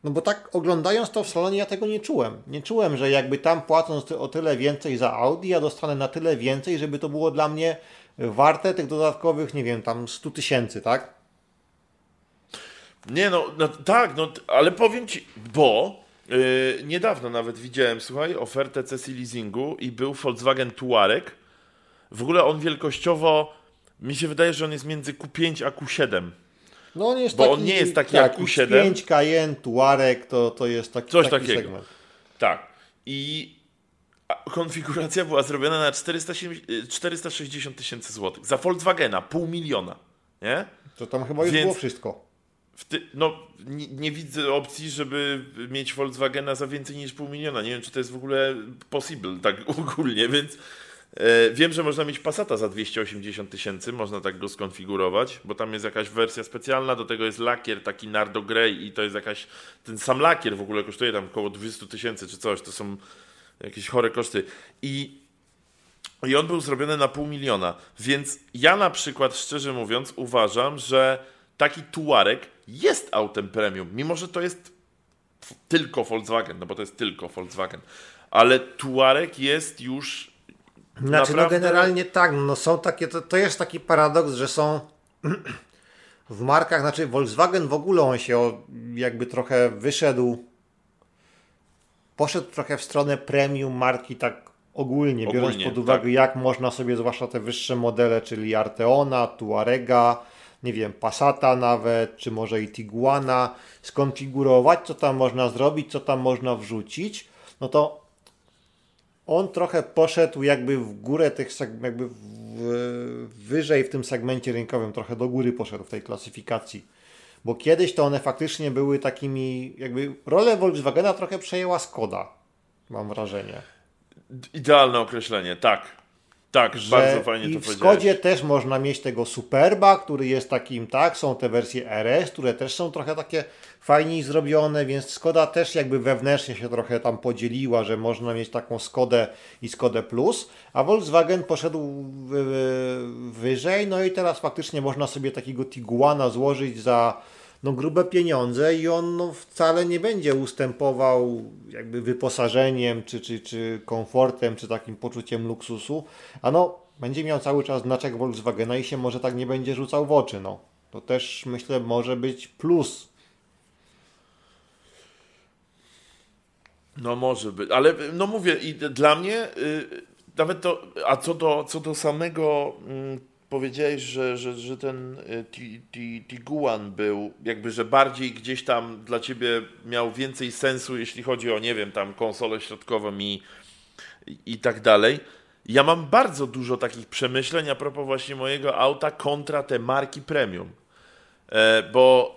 Speaker 2: no bo tak oglądając to w salonie ja tego nie czułem. Nie czułem, że jakby tam płacąc o tyle więcej za Audi, ja dostanę na tyle więcej, żeby to było dla mnie warte tych dodatkowych, nie wiem, tam 100 tysięcy, tak?
Speaker 1: Nie no, no tak, no, ale powiem ci, bo yy, niedawno nawet widziałem, słuchaj, ofertę cesji leasingu i był Volkswagen Tuareg. W ogóle on wielkościowo, mi się wydaje, że on jest między Q5 a Q7.
Speaker 2: No on jest
Speaker 1: Bo
Speaker 2: taki,
Speaker 1: on nie jest taki
Speaker 2: tak,
Speaker 1: jak Q7.
Speaker 2: X5, Cayenne, Tuareg, to, to jest taki,
Speaker 1: Coś
Speaker 2: taki
Speaker 1: takiego.
Speaker 2: segment.
Speaker 1: Tak. I konfiguracja była zrobiona na 470 y, 460 tysięcy złotych. Za Volkswagena, pół miliona. Nie?
Speaker 2: To tam chyba już
Speaker 1: Więc-
Speaker 2: było wszystko.
Speaker 1: Ty, no, nie, nie widzę opcji, żeby mieć Volkswagena za więcej niż pół miliona. Nie wiem, czy to jest w ogóle possible, tak ogólnie, więc wiem, że można mieć Passata za 280 tysięcy, można tak go skonfigurować, bo tam jest jakaś wersja specjalna, do tego jest lakier taki Nardo Grey i to jest jakaś, ten sam lakier w ogóle kosztuje tam około 200 tysięcy czy coś, to są jakieś chore koszty. I i on był zrobiony na pół miliona. Więc ja na przykład, szczerze mówiąc, uważam, że taki Tuareg jest autem premium, mimo że to jest tylko Volkswagen, no bo to jest tylko Volkswagen. Ale Tuareg jest już.
Speaker 2: Znaczy,
Speaker 1: naprawdę...
Speaker 2: no generalnie tak, no są takie, to, to jest taki paradoks, że są w markach, znaczy Volkswagen w ogóle on się jakby trochę wyszedł, poszedł trochę w stronę premium marki tak ogólnie, biorąc
Speaker 1: Ogólnie,
Speaker 2: pod uwagę
Speaker 1: tak.
Speaker 2: jak można sobie, zwłaszcza te wyższe modele, czyli Arteona, Tuarega, nie wiem, Passata nawet, czy może i Tiguana, skonfigurować, co tam można zrobić, co tam można wrzucić, no to on trochę poszedł jakby w górę tych, jakby w, wyżej w tym segmencie rynkowym, trochę do góry poszedł w tej klasyfikacji. Bo kiedyś to one faktycznie były takimi, jakby rolę Volkswagena trochę przejęła Skoda, mam wrażenie.
Speaker 1: Idealne określenie, tak. Tak,
Speaker 2: Że
Speaker 1: bardzo fajnie
Speaker 2: i
Speaker 1: to
Speaker 2: w. Skodzie też można mieć tego Superba, który jest takim, tak, są te wersje RS, które też są trochę takie fajniej zrobione, więc Skoda też jakby wewnętrznie się trochę tam podzieliła, że można mieć taką Skodę i Skodę Plus, a Volkswagen poszedł wy- wyżej, no i teraz faktycznie można sobie takiego Tiguana złożyć za no, grube pieniądze i on no, wcale nie będzie ustępował jakby wyposażeniem, czy, czy, czy komfortem, czy takim poczuciem luksusu, a no będzie miał cały czas znaczek Volkswagena i się może tak nie będzie rzucał w oczy. No. To też myślę może być plus.
Speaker 1: No może być, ale no mówię, i dla mnie y, nawet to, a co do, co do samego y, powiedziałeś, że, że, że ten y, Tiguan był jakby, że bardziej gdzieś tam dla ciebie miał więcej sensu, jeśli chodzi o, nie wiem, tam konsolę środkową i, i tak dalej. Ja mam bardzo dużo takich przemyśleń a propos właśnie mojego auta kontra te marki premium. E, bo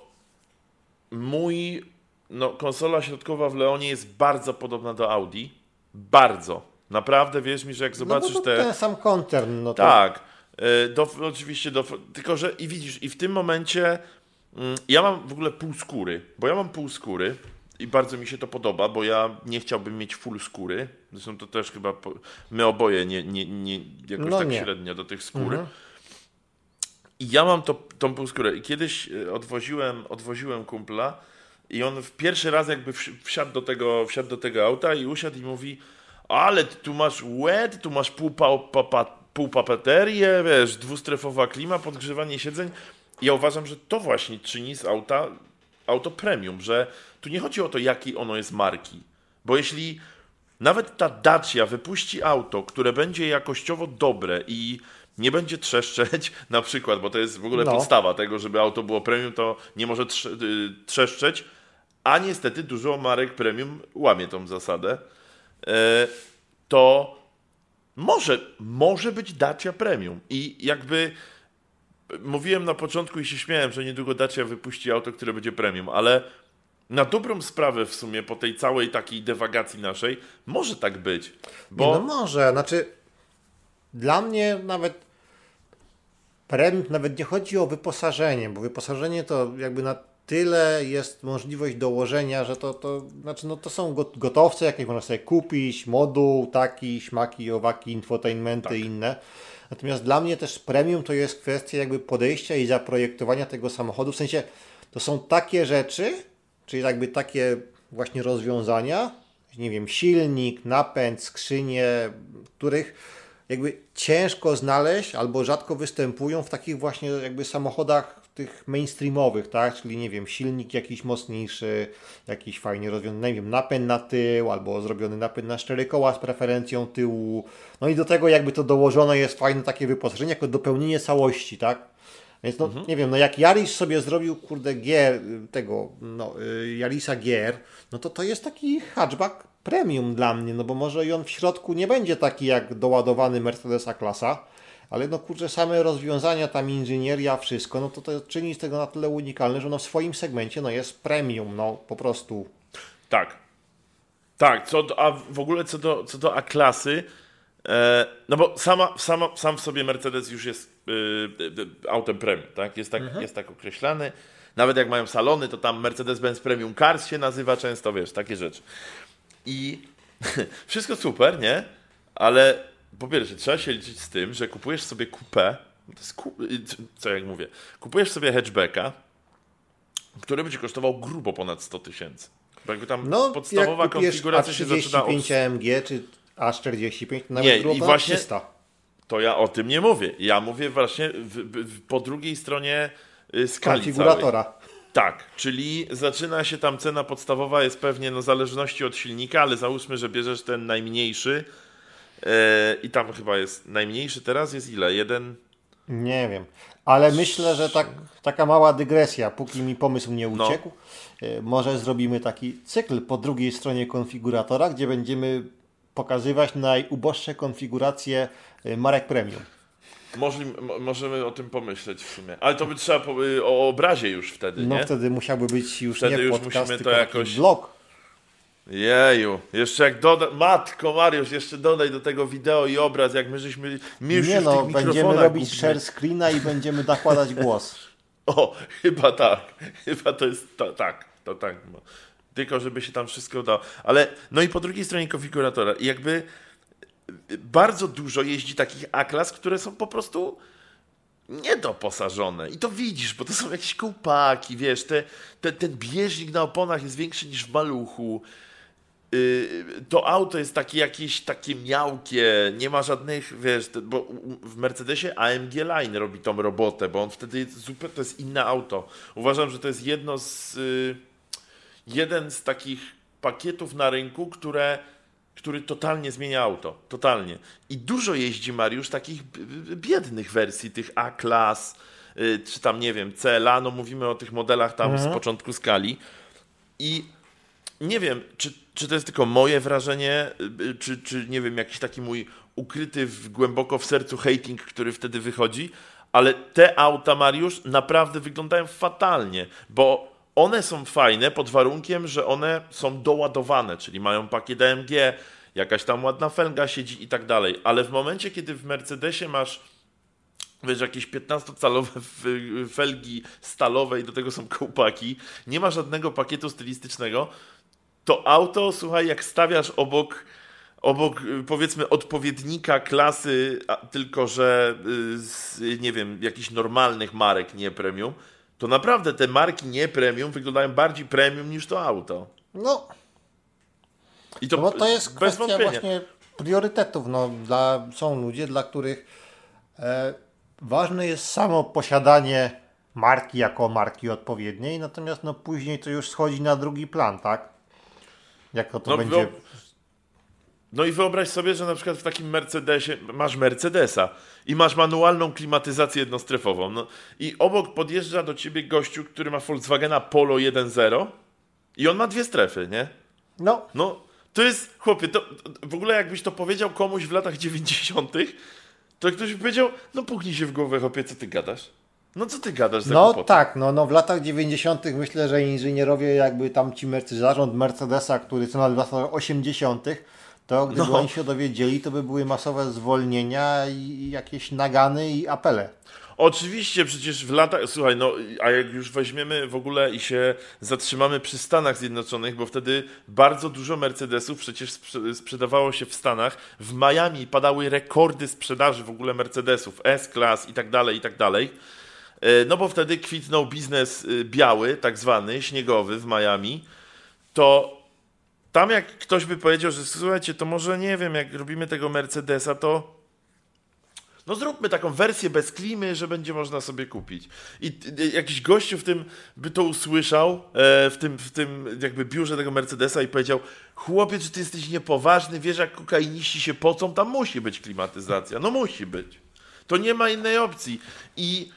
Speaker 1: mój, no, konsola środkowa w Leonie jest bardzo podobna do Audi. Bardzo. Naprawdę, wierz mi, że jak zobaczysz
Speaker 2: no,
Speaker 1: no te...
Speaker 2: ten sam koncern. No
Speaker 1: to... Tak. E, do, oczywiście, do, tylko że i widzisz, i w tym momencie mm, ja mam w ogóle pół skóry, bo ja mam pół skóry i bardzo mi się to podoba, bo ja nie chciałbym mieć full skóry. Zresztą to też chyba po, my oboje nie, nie, nie jakoś no tak nie. średnio do tych skóry. Mhm. I ja mam to, tą pół skórę. I kiedyś e, odwoziłem, odwoziłem kumpla i on w pierwszy raz jakby wsiadł do tego, wsiadł do tego auta i usiadł i mówi ale tu masz wet, tu masz pół, pa, pa, pa, pół papeterię, wiesz, dwustrefowa klima, podgrzewanie siedzeń. Ja uważam, że to właśnie czyni z auta auto premium, że tu nie chodzi o to, jakiej ono jest marki. Bo jeśli nawet ta Dacia wypuści auto, które będzie jakościowo dobre i nie będzie trzeszczeć, na przykład, bo to jest w ogóle no. podstawa tego, żeby auto było premium, to nie może y, trzeszczeć, a niestety dużo marek premium łamie tą zasadę, e, to może, może być Dacia premium i jakby mówiłem na początku i się śmiałem, że niedługo Dacia wypuści auto, które będzie premium, ale na dobrą sprawę w sumie po tej całej takiej dewagacji naszej może tak być. Bo...
Speaker 2: Nie, no może, znaczy dla mnie nawet premium, nawet nie chodzi o wyposażenie, bo wyposażenie to jakby na tyle jest możliwość dołożenia, że to, to znaczy no to są gotowce, jakieś można sobie kupić, moduł, taki, śmaki, owaki, infotainmenty tak. i inne. Natomiast dla mnie też premium to jest kwestia jakby podejścia i zaprojektowania tego samochodu. W sensie to są takie rzeczy, czyli jakby takie właśnie rozwiązania, nie wiem, silnik, napęd, skrzynie, których jakby ciężko znaleźć albo rzadko występują w takich właśnie jakby samochodach tych mainstreamowych, tak? Czyli nie wiem, silnik jakiś mocniejszy, jakiś fajnie rozwiązany, nie wiem, napęd na tył, albo zrobiony napęd na cztery koła z preferencją tyłu. No i do tego jakby to dołożone jest fajne takie wyposażenie, jako dopełnienie całości, tak? Więc no, mhm. nie wiem, no jak Yaris sobie zrobił, kurde, gier, tego, no, y, Yarisa gier, no to to jest taki hatchback premium dla mnie, no bo może i on w środku nie będzie taki jak doładowany Mercedesa klasa, ale no kurczę, same rozwiązania, tam inżynieria, wszystko, no to to czyni z tego na tyle unikalne, że no w swoim segmencie no jest premium, no po prostu.
Speaker 1: Tak. Tak, co do, a w ogóle co do, co do A-klasy, e, no bo sama, sama, sam w sobie Mercedes już jest e, autem premium, tak? Jest tak, mhm. jest tak określany. Nawet jak mają salony, to tam Mercedes-Benz Premium Cars się nazywa często, wiesz, takie rzeczy. I wszystko super, nie? Ale po pierwsze, trzeba się liczyć z tym, że kupujesz sobie kupę, to jest ku, co jak mówię, kupujesz sobie hatchbacka, który będzie kosztował grubo ponad 100 tysięcy. Bo jakby tam no, podstawowa konfiguracja się zaczyna od...
Speaker 2: AMG czy A45, nawet nie, i właśnie 300.
Speaker 1: To ja o tym nie mówię. Ja mówię właśnie w, w, po drugiej stronie y, skali
Speaker 2: Konfiguratora.
Speaker 1: Całej. Tak, czyli zaczyna się tam cena podstawowa, jest pewnie no, w zależności od silnika, ale załóżmy, że bierzesz ten najmniejszy, I tam chyba jest najmniejszy teraz jest ile? Jeden?
Speaker 2: Nie wiem, ale myślę, że tak, taka mała dygresja, póki mi pomysł nie no. uciekł. No. Może zrobimy taki cykl po drugiej stronie konfiguratora, gdzie będziemy pokazywać najuboższe konfiguracje e, marek premium.
Speaker 1: Możli, możemy o tym pomyśleć w sumie. Ale to by trzeba po, o obrazie już wtedy,
Speaker 2: No
Speaker 1: nie?
Speaker 2: wtedy musiałby być już wtedy nie już podcast, musimy to jakoś...
Speaker 1: Jeju, jeszcze jak doda... Matko Mariusz, jeszcze dodaj do tego wideo i obraz, jak my żeśmy... My
Speaker 2: już Nie no, będziemy robić głupnie. share screena i będziemy nakładać głos.
Speaker 1: o, chyba tak. Chyba to jest... To, tak, to tak. No. Tylko, żeby się tam wszystko udało. Ale, no i po drugiej stronie konfiguratora, jakby bardzo dużo jeździ takich A-klas, które są po prostu niedoposażone. I to widzisz, bo to są jakieś kołpaki, wiesz, te, te, ten bieżnik na oponach jest większy niż w maluchu. Yy, to auto jest takie jakieś takie miałkie, nie ma żadnych, wiesz, bo w Mercedesie AMG Line robi tą robotę, bo on wtedy jest zupełnie, to jest inne auto. Uważam, że to jest jedno z, yy, jeden z takich pakietów na rynku, które który totalnie zmienia auto. Totalnie. I dużo jeździ Mariusz takich biednych wersji, tych A-klas, yy, czy tam, nie wiem, CLA, no mówimy o tych modelach tam mhm. z początku skali. I nie wiem, czy, czy to jest tylko moje wrażenie, y, czy, czy nie wiem, jakiś taki mój ukryty w, głęboko w sercu hating, który wtedy wychodzi, ale te auta, Mariusz, naprawdę wyglądają fatalnie, bo one są fajne pod warunkiem, że one są doładowane, czyli mają pakiet AMG, jakaś tam ładna felga siedzi i tak dalej, ale w momencie, kiedy w Mercedesie masz wiesz, jakieś 15-calowe felgi stalowe i do tego są kołpaki, nie ma żadnego pakietu stylistycznego, to auto, słuchaj, jak stawiasz obok, obok powiedzmy odpowiednika klasy, tylko że y, z, nie wiem, jakichś normalnych marek, nie premium, to naprawdę te marki nie premium wyglądają bardziej premium niż to auto.
Speaker 2: No. I to, no to jest kwestia wątpienia. właśnie priorytetów. No, dla, są ludzie, dla których e, ważne jest samo posiadanie marki jako marki odpowiedniej, natomiast no, później to już schodzi na drugi plan, tak? Jak to no, będzie...
Speaker 1: No i wyobraź sobie, że na przykład w takim Mercedesie masz Mercedesa i masz manualną klimatyzację jednostrefową. No, I obok podjeżdża do ciebie gościu, który ma Volkswagena Polo 1.0 i on ma dwie strefy, nie?
Speaker 2: No.
Speaker 1: No, to jest, chłopie, to, w ogóle jakbyś to powiedział komuś w latach 90., to ktoś by powiedział, no puknij się w głowę, chłopie, co ty gadasz? No co ty gadasz za
Speaker 2: No kłopoty? tak, no, no w latach 90. myślę, że inżynierowie jakby tam ci Mercedes, zarząd Mercedesa, który co w latach 80., to gdyby no. oni się dowiedzieli, to by były masowe zwolnienia i jakieś nagany i apele.
Speaker 1: Oczywiście, przecież w latach, słuchaj, no a jak już weźmiemy w ogóle i się zatrzymamy przy Stanach Zjednoczonych, bo wtedy bardzo dużo Mercedesów przecież sprzedawało się w Stanach. W Miami padały rekordy sprzedaży w ogóle Mercedesów, S-Class i tak dalej, i tak dalej. E, no bo wtedy kwitnął biznes y, biały, tak zwany, śniegowy w Miami. To tam jak ktoś by powiedział, że słuchajcie, to może nie wiem, jak robimy tego Mercedesa, to no zróbmy taką wersję bez klimy, że będzie można sobie kupić. I jakiś gościu w tym by to usłyszał, e, w tym, w tym jakby biurze tego Mercedesa i powiedział chłopiec, czy ty jesteś niepoważny, wiesz jak kokainiści się pocą, tam musi być klimatyzacja. No musi być. To nie ma innej opcji. I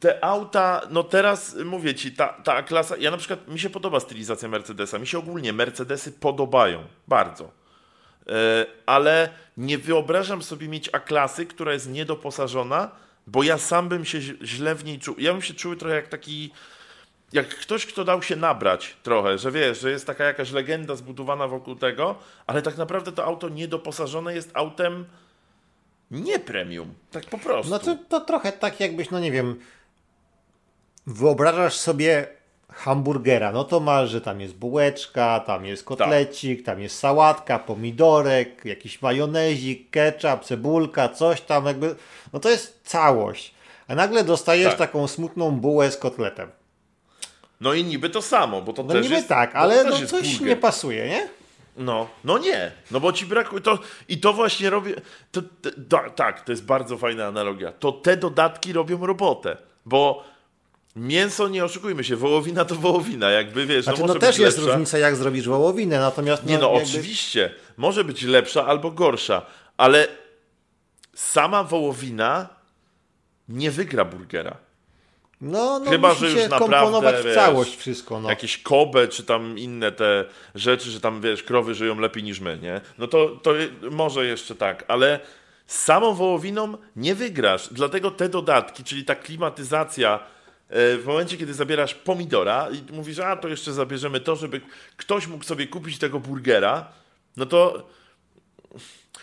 Speaker 1: te auta, no teraz mówię ci, ta, ta klasa, ja na przykład, mi się podoba stylizacja Mercedesa, mi się ogólnie Mercedesy podobają, bardzo. E, ale nie wyobrażam sobie mieć A-klasy, która jest niedoposażona, bo ja sam bym się źle w niej czuł. Ja bym się czuł trochę jak taki, jak ktoś, kto dał się nabrać trochę, że wiesz, że jest taka jakaś legenda zbudowana wokół tego, ale tak naprawdę to auto niedoposażone jest autem nie premium, tak po prostu.
Speaker 2: No to, to trochę tak jakbyś, no nie wiem, wyobrażasz sobie hamburgera, no to masz, że tam jest bułeczka, tam jest kotlecik, tak. tam jest sałatka, pomidorek, jakiś majonezik, ketchup, cebulka, coś tam jakby, no to jest całość. A nagle dostajesz tak. taką smutną bułę z kotletem.
Speaker 1: No i niby to samo, bo to no też niby jest,
Speaker 2: tak, ale no coś burger. nie pasuje, nie?
Speaker 1: No, no nie, no bo ci brakuje to i to właśnie robię, to, to, to, tak, to jest bardzo fajna analogia, to te dodatki robią robotę, bo Mięso, nie oszukujmy się, wołowina to wołowina, jakby wiesz.
Speaker 2: Znaczy,
Speaker 1: no,
Speaker 2: no też jest lepsza. różnica, jak zrobisz wołowinę, natomiast.
Speaker 1: No, nie, no jakby... oczywiście, może być lepsza albo gorsza, ale sama wołowina nie wygra burgera.
Speaker 2: No, no Chyba, że już naprawdę w całość wszystko. No.
Speaker 1: Jakieś kobe, czy tam inne te rzeczy, że tam wiesz, krowy żyją lepiej niż my, nie? No to, to może jeszcze tak, ale samą wołowiną nie wygrasz. Dlatego te dodatki, czyli ta klimatyzacja w momencie, kiedy zabierasz pomidora i mówisz, a to jeszcze zabierzemy to, żeby ktoś mógł sobie kupić tego burgera, no to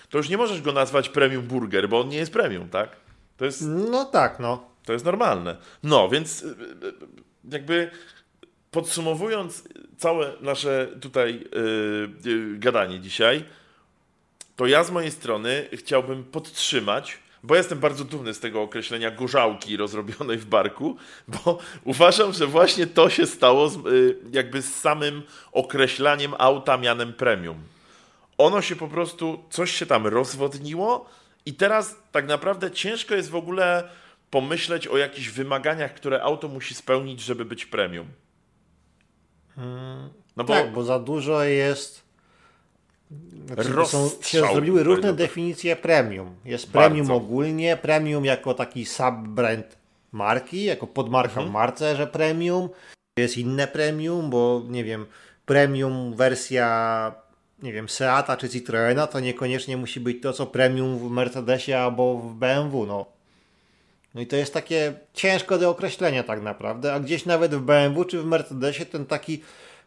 Speaker 1: to już nie możesz go nazwać premium burger, bo on nie jest premium, tak?
Speaker 2: To jest, no tak, no.
Speaker 1: To jest normalne. No, więc e, e, jakby podsumowując całe nasze tutaj yy, gadanie dzisiaj, to ja z mojej strony chciałbym podtrzymać bo jestem bardzo dumny z tego określenia gorzałki rozrobionej w barku, bo uważam, że właśnie to się stało z, y, jakby z samym określaniem auta mianem premium. Ono się po prostu, coś się tam rozwodniło i teraz tak naprawdę ciężko jest w ogóle pomyśleć o jakichś wymaganiach, które auto musi spełnić, żeby być premium.
Speaker 2: No bo... Tak, bo za dużo jest znaczy, są, się zrobiły różne tak. definicje premium. Jest premium Bardzo. ogólnie, premium jako taki sub-brand marki, jako podmarka mhm. w marce, że premium. Jest inne premium, bo nie wiem, premium wersja nie wiem, Seata czy Citroena to niekoniecznie musi być to, co premium w Mercedesie albo w BMW. No. no i to jest takie ciężko do określenia tak naprawdę, a gdzieś nawet w BMW czy w Mercedesie ten taki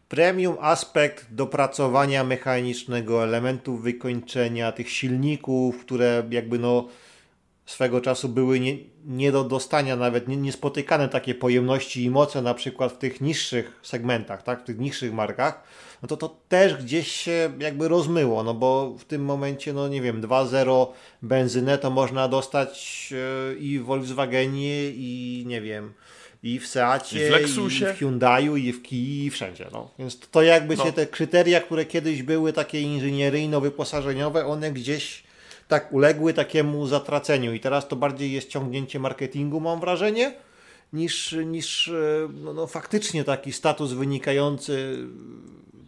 Speaker 2: Premium aspekt dopracowania mechanicznego, elementów wykończenia, tych silników, które jakby no swego czasu były nie, nie do dostania, nawet nie, niespotykane takie pojemności i moce na przykład w tych niższych segmentach, tak, w tych niższych markach, no to to też gdzieś się jakby rozmyło, no bo w tym momencie, no nie wiem, 2.0 benzynę to można dostać yy, i w Volkswagenie i nie wiem, i w Seacie, I w, Lexusie. i w Hyundaiu, i w Kii, i wszędzie. No. Więc to jakby no. się te kryteria, które kiedyś były takie inżynieryjno-wyposażeniowe, one gdzieś tak uległy takiemu zatraceniu i teraz to bardziej jest ciągnięcie marketingu, mam wrażenie, niż, niż e, no, no faktycznie taki status wynikający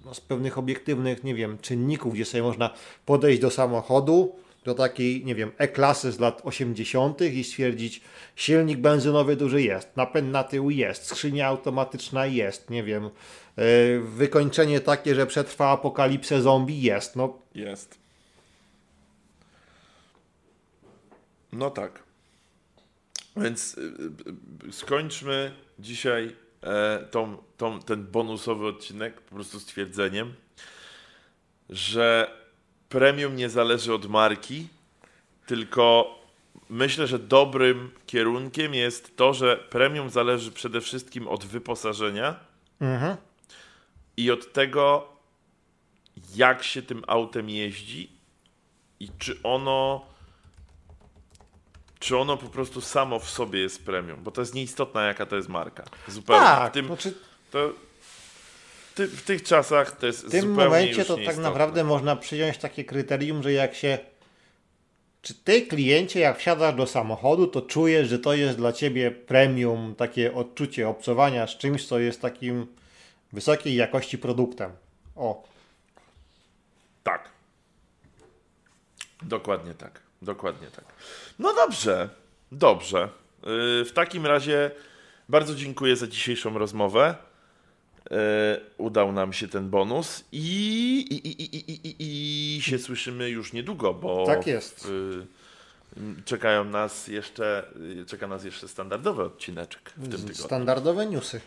Speaker 2: no, z pewnych obiektywnych, nie wiem, czynników, gdzie sobie można podejść do samochodu, do takiej, nie wiem, E-klasy z lat 80. i stwierdzić, silnik benzynowy duży jest, napęd na tył jest, skrzynia automatyczna jest, nie wiem, yy, wykończenie takie, że przetrwa apokalipsę zombie jest, no.
Speaker 1: Jest. No tak. Więc yy, skończmy dzisiaj e, tą, tą, ten bonusowy odcinek po prostu stwierdzeniem, że premium nie zależy od marki, tylko myślę, że dobrym kierunkiem jest to, że premium zależy przede wszystkim od wyposażenia mhm. i od tego, jak się tym autem jeździ i czy ono czy ono po prostu samo w sobie jest premium, bo to jest nieistotna jaka to jest marka. Zupełnie.
Speaker 2: Tak,
Speaker 1: w tym,
Speaker 2: znaczy...
Speaker 1: to, ty, w tych czasach to jest
Speaker 2: W tym momencie to tak naprawdę można przyjąć takie kryterium, że jak się czy ty kliencie jak wsiadasz do samochodu, to czujesz, że to jest dla ciebie premium, takie odczucie obcowania z czymś, co jest takim wysokiej jakości produktem. O.
Speaker 1: Tak. Dokładnie tak. Dokładnie tak. No dobrze. Dobrze. Yy, w takim razie bardzo dziękuję za dzisiejszą rozmowę. E, udał nam się ten bonus i, i, i, i, i, się słyszymy już niedługo, bo
Speaker 2: tak jest.
Speaker 1: czekają nas jeszcze, czeka nas jeszcze standardowy odcineczek w tym tygodniu.
Speaker 2: Standardowe newsy.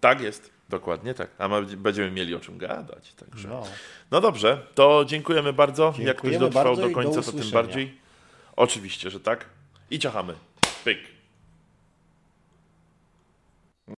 Speaker 1: Tak jest, dokładnie tak. A będziemy mieli o czym gadać. Także. No. no dobrze, to dziękujemy bardzo. Dziękujemy Jak ktoś dotrwał do końca, to tym bardziej. Oczywiście, że tak. I ciachamy. Pyk.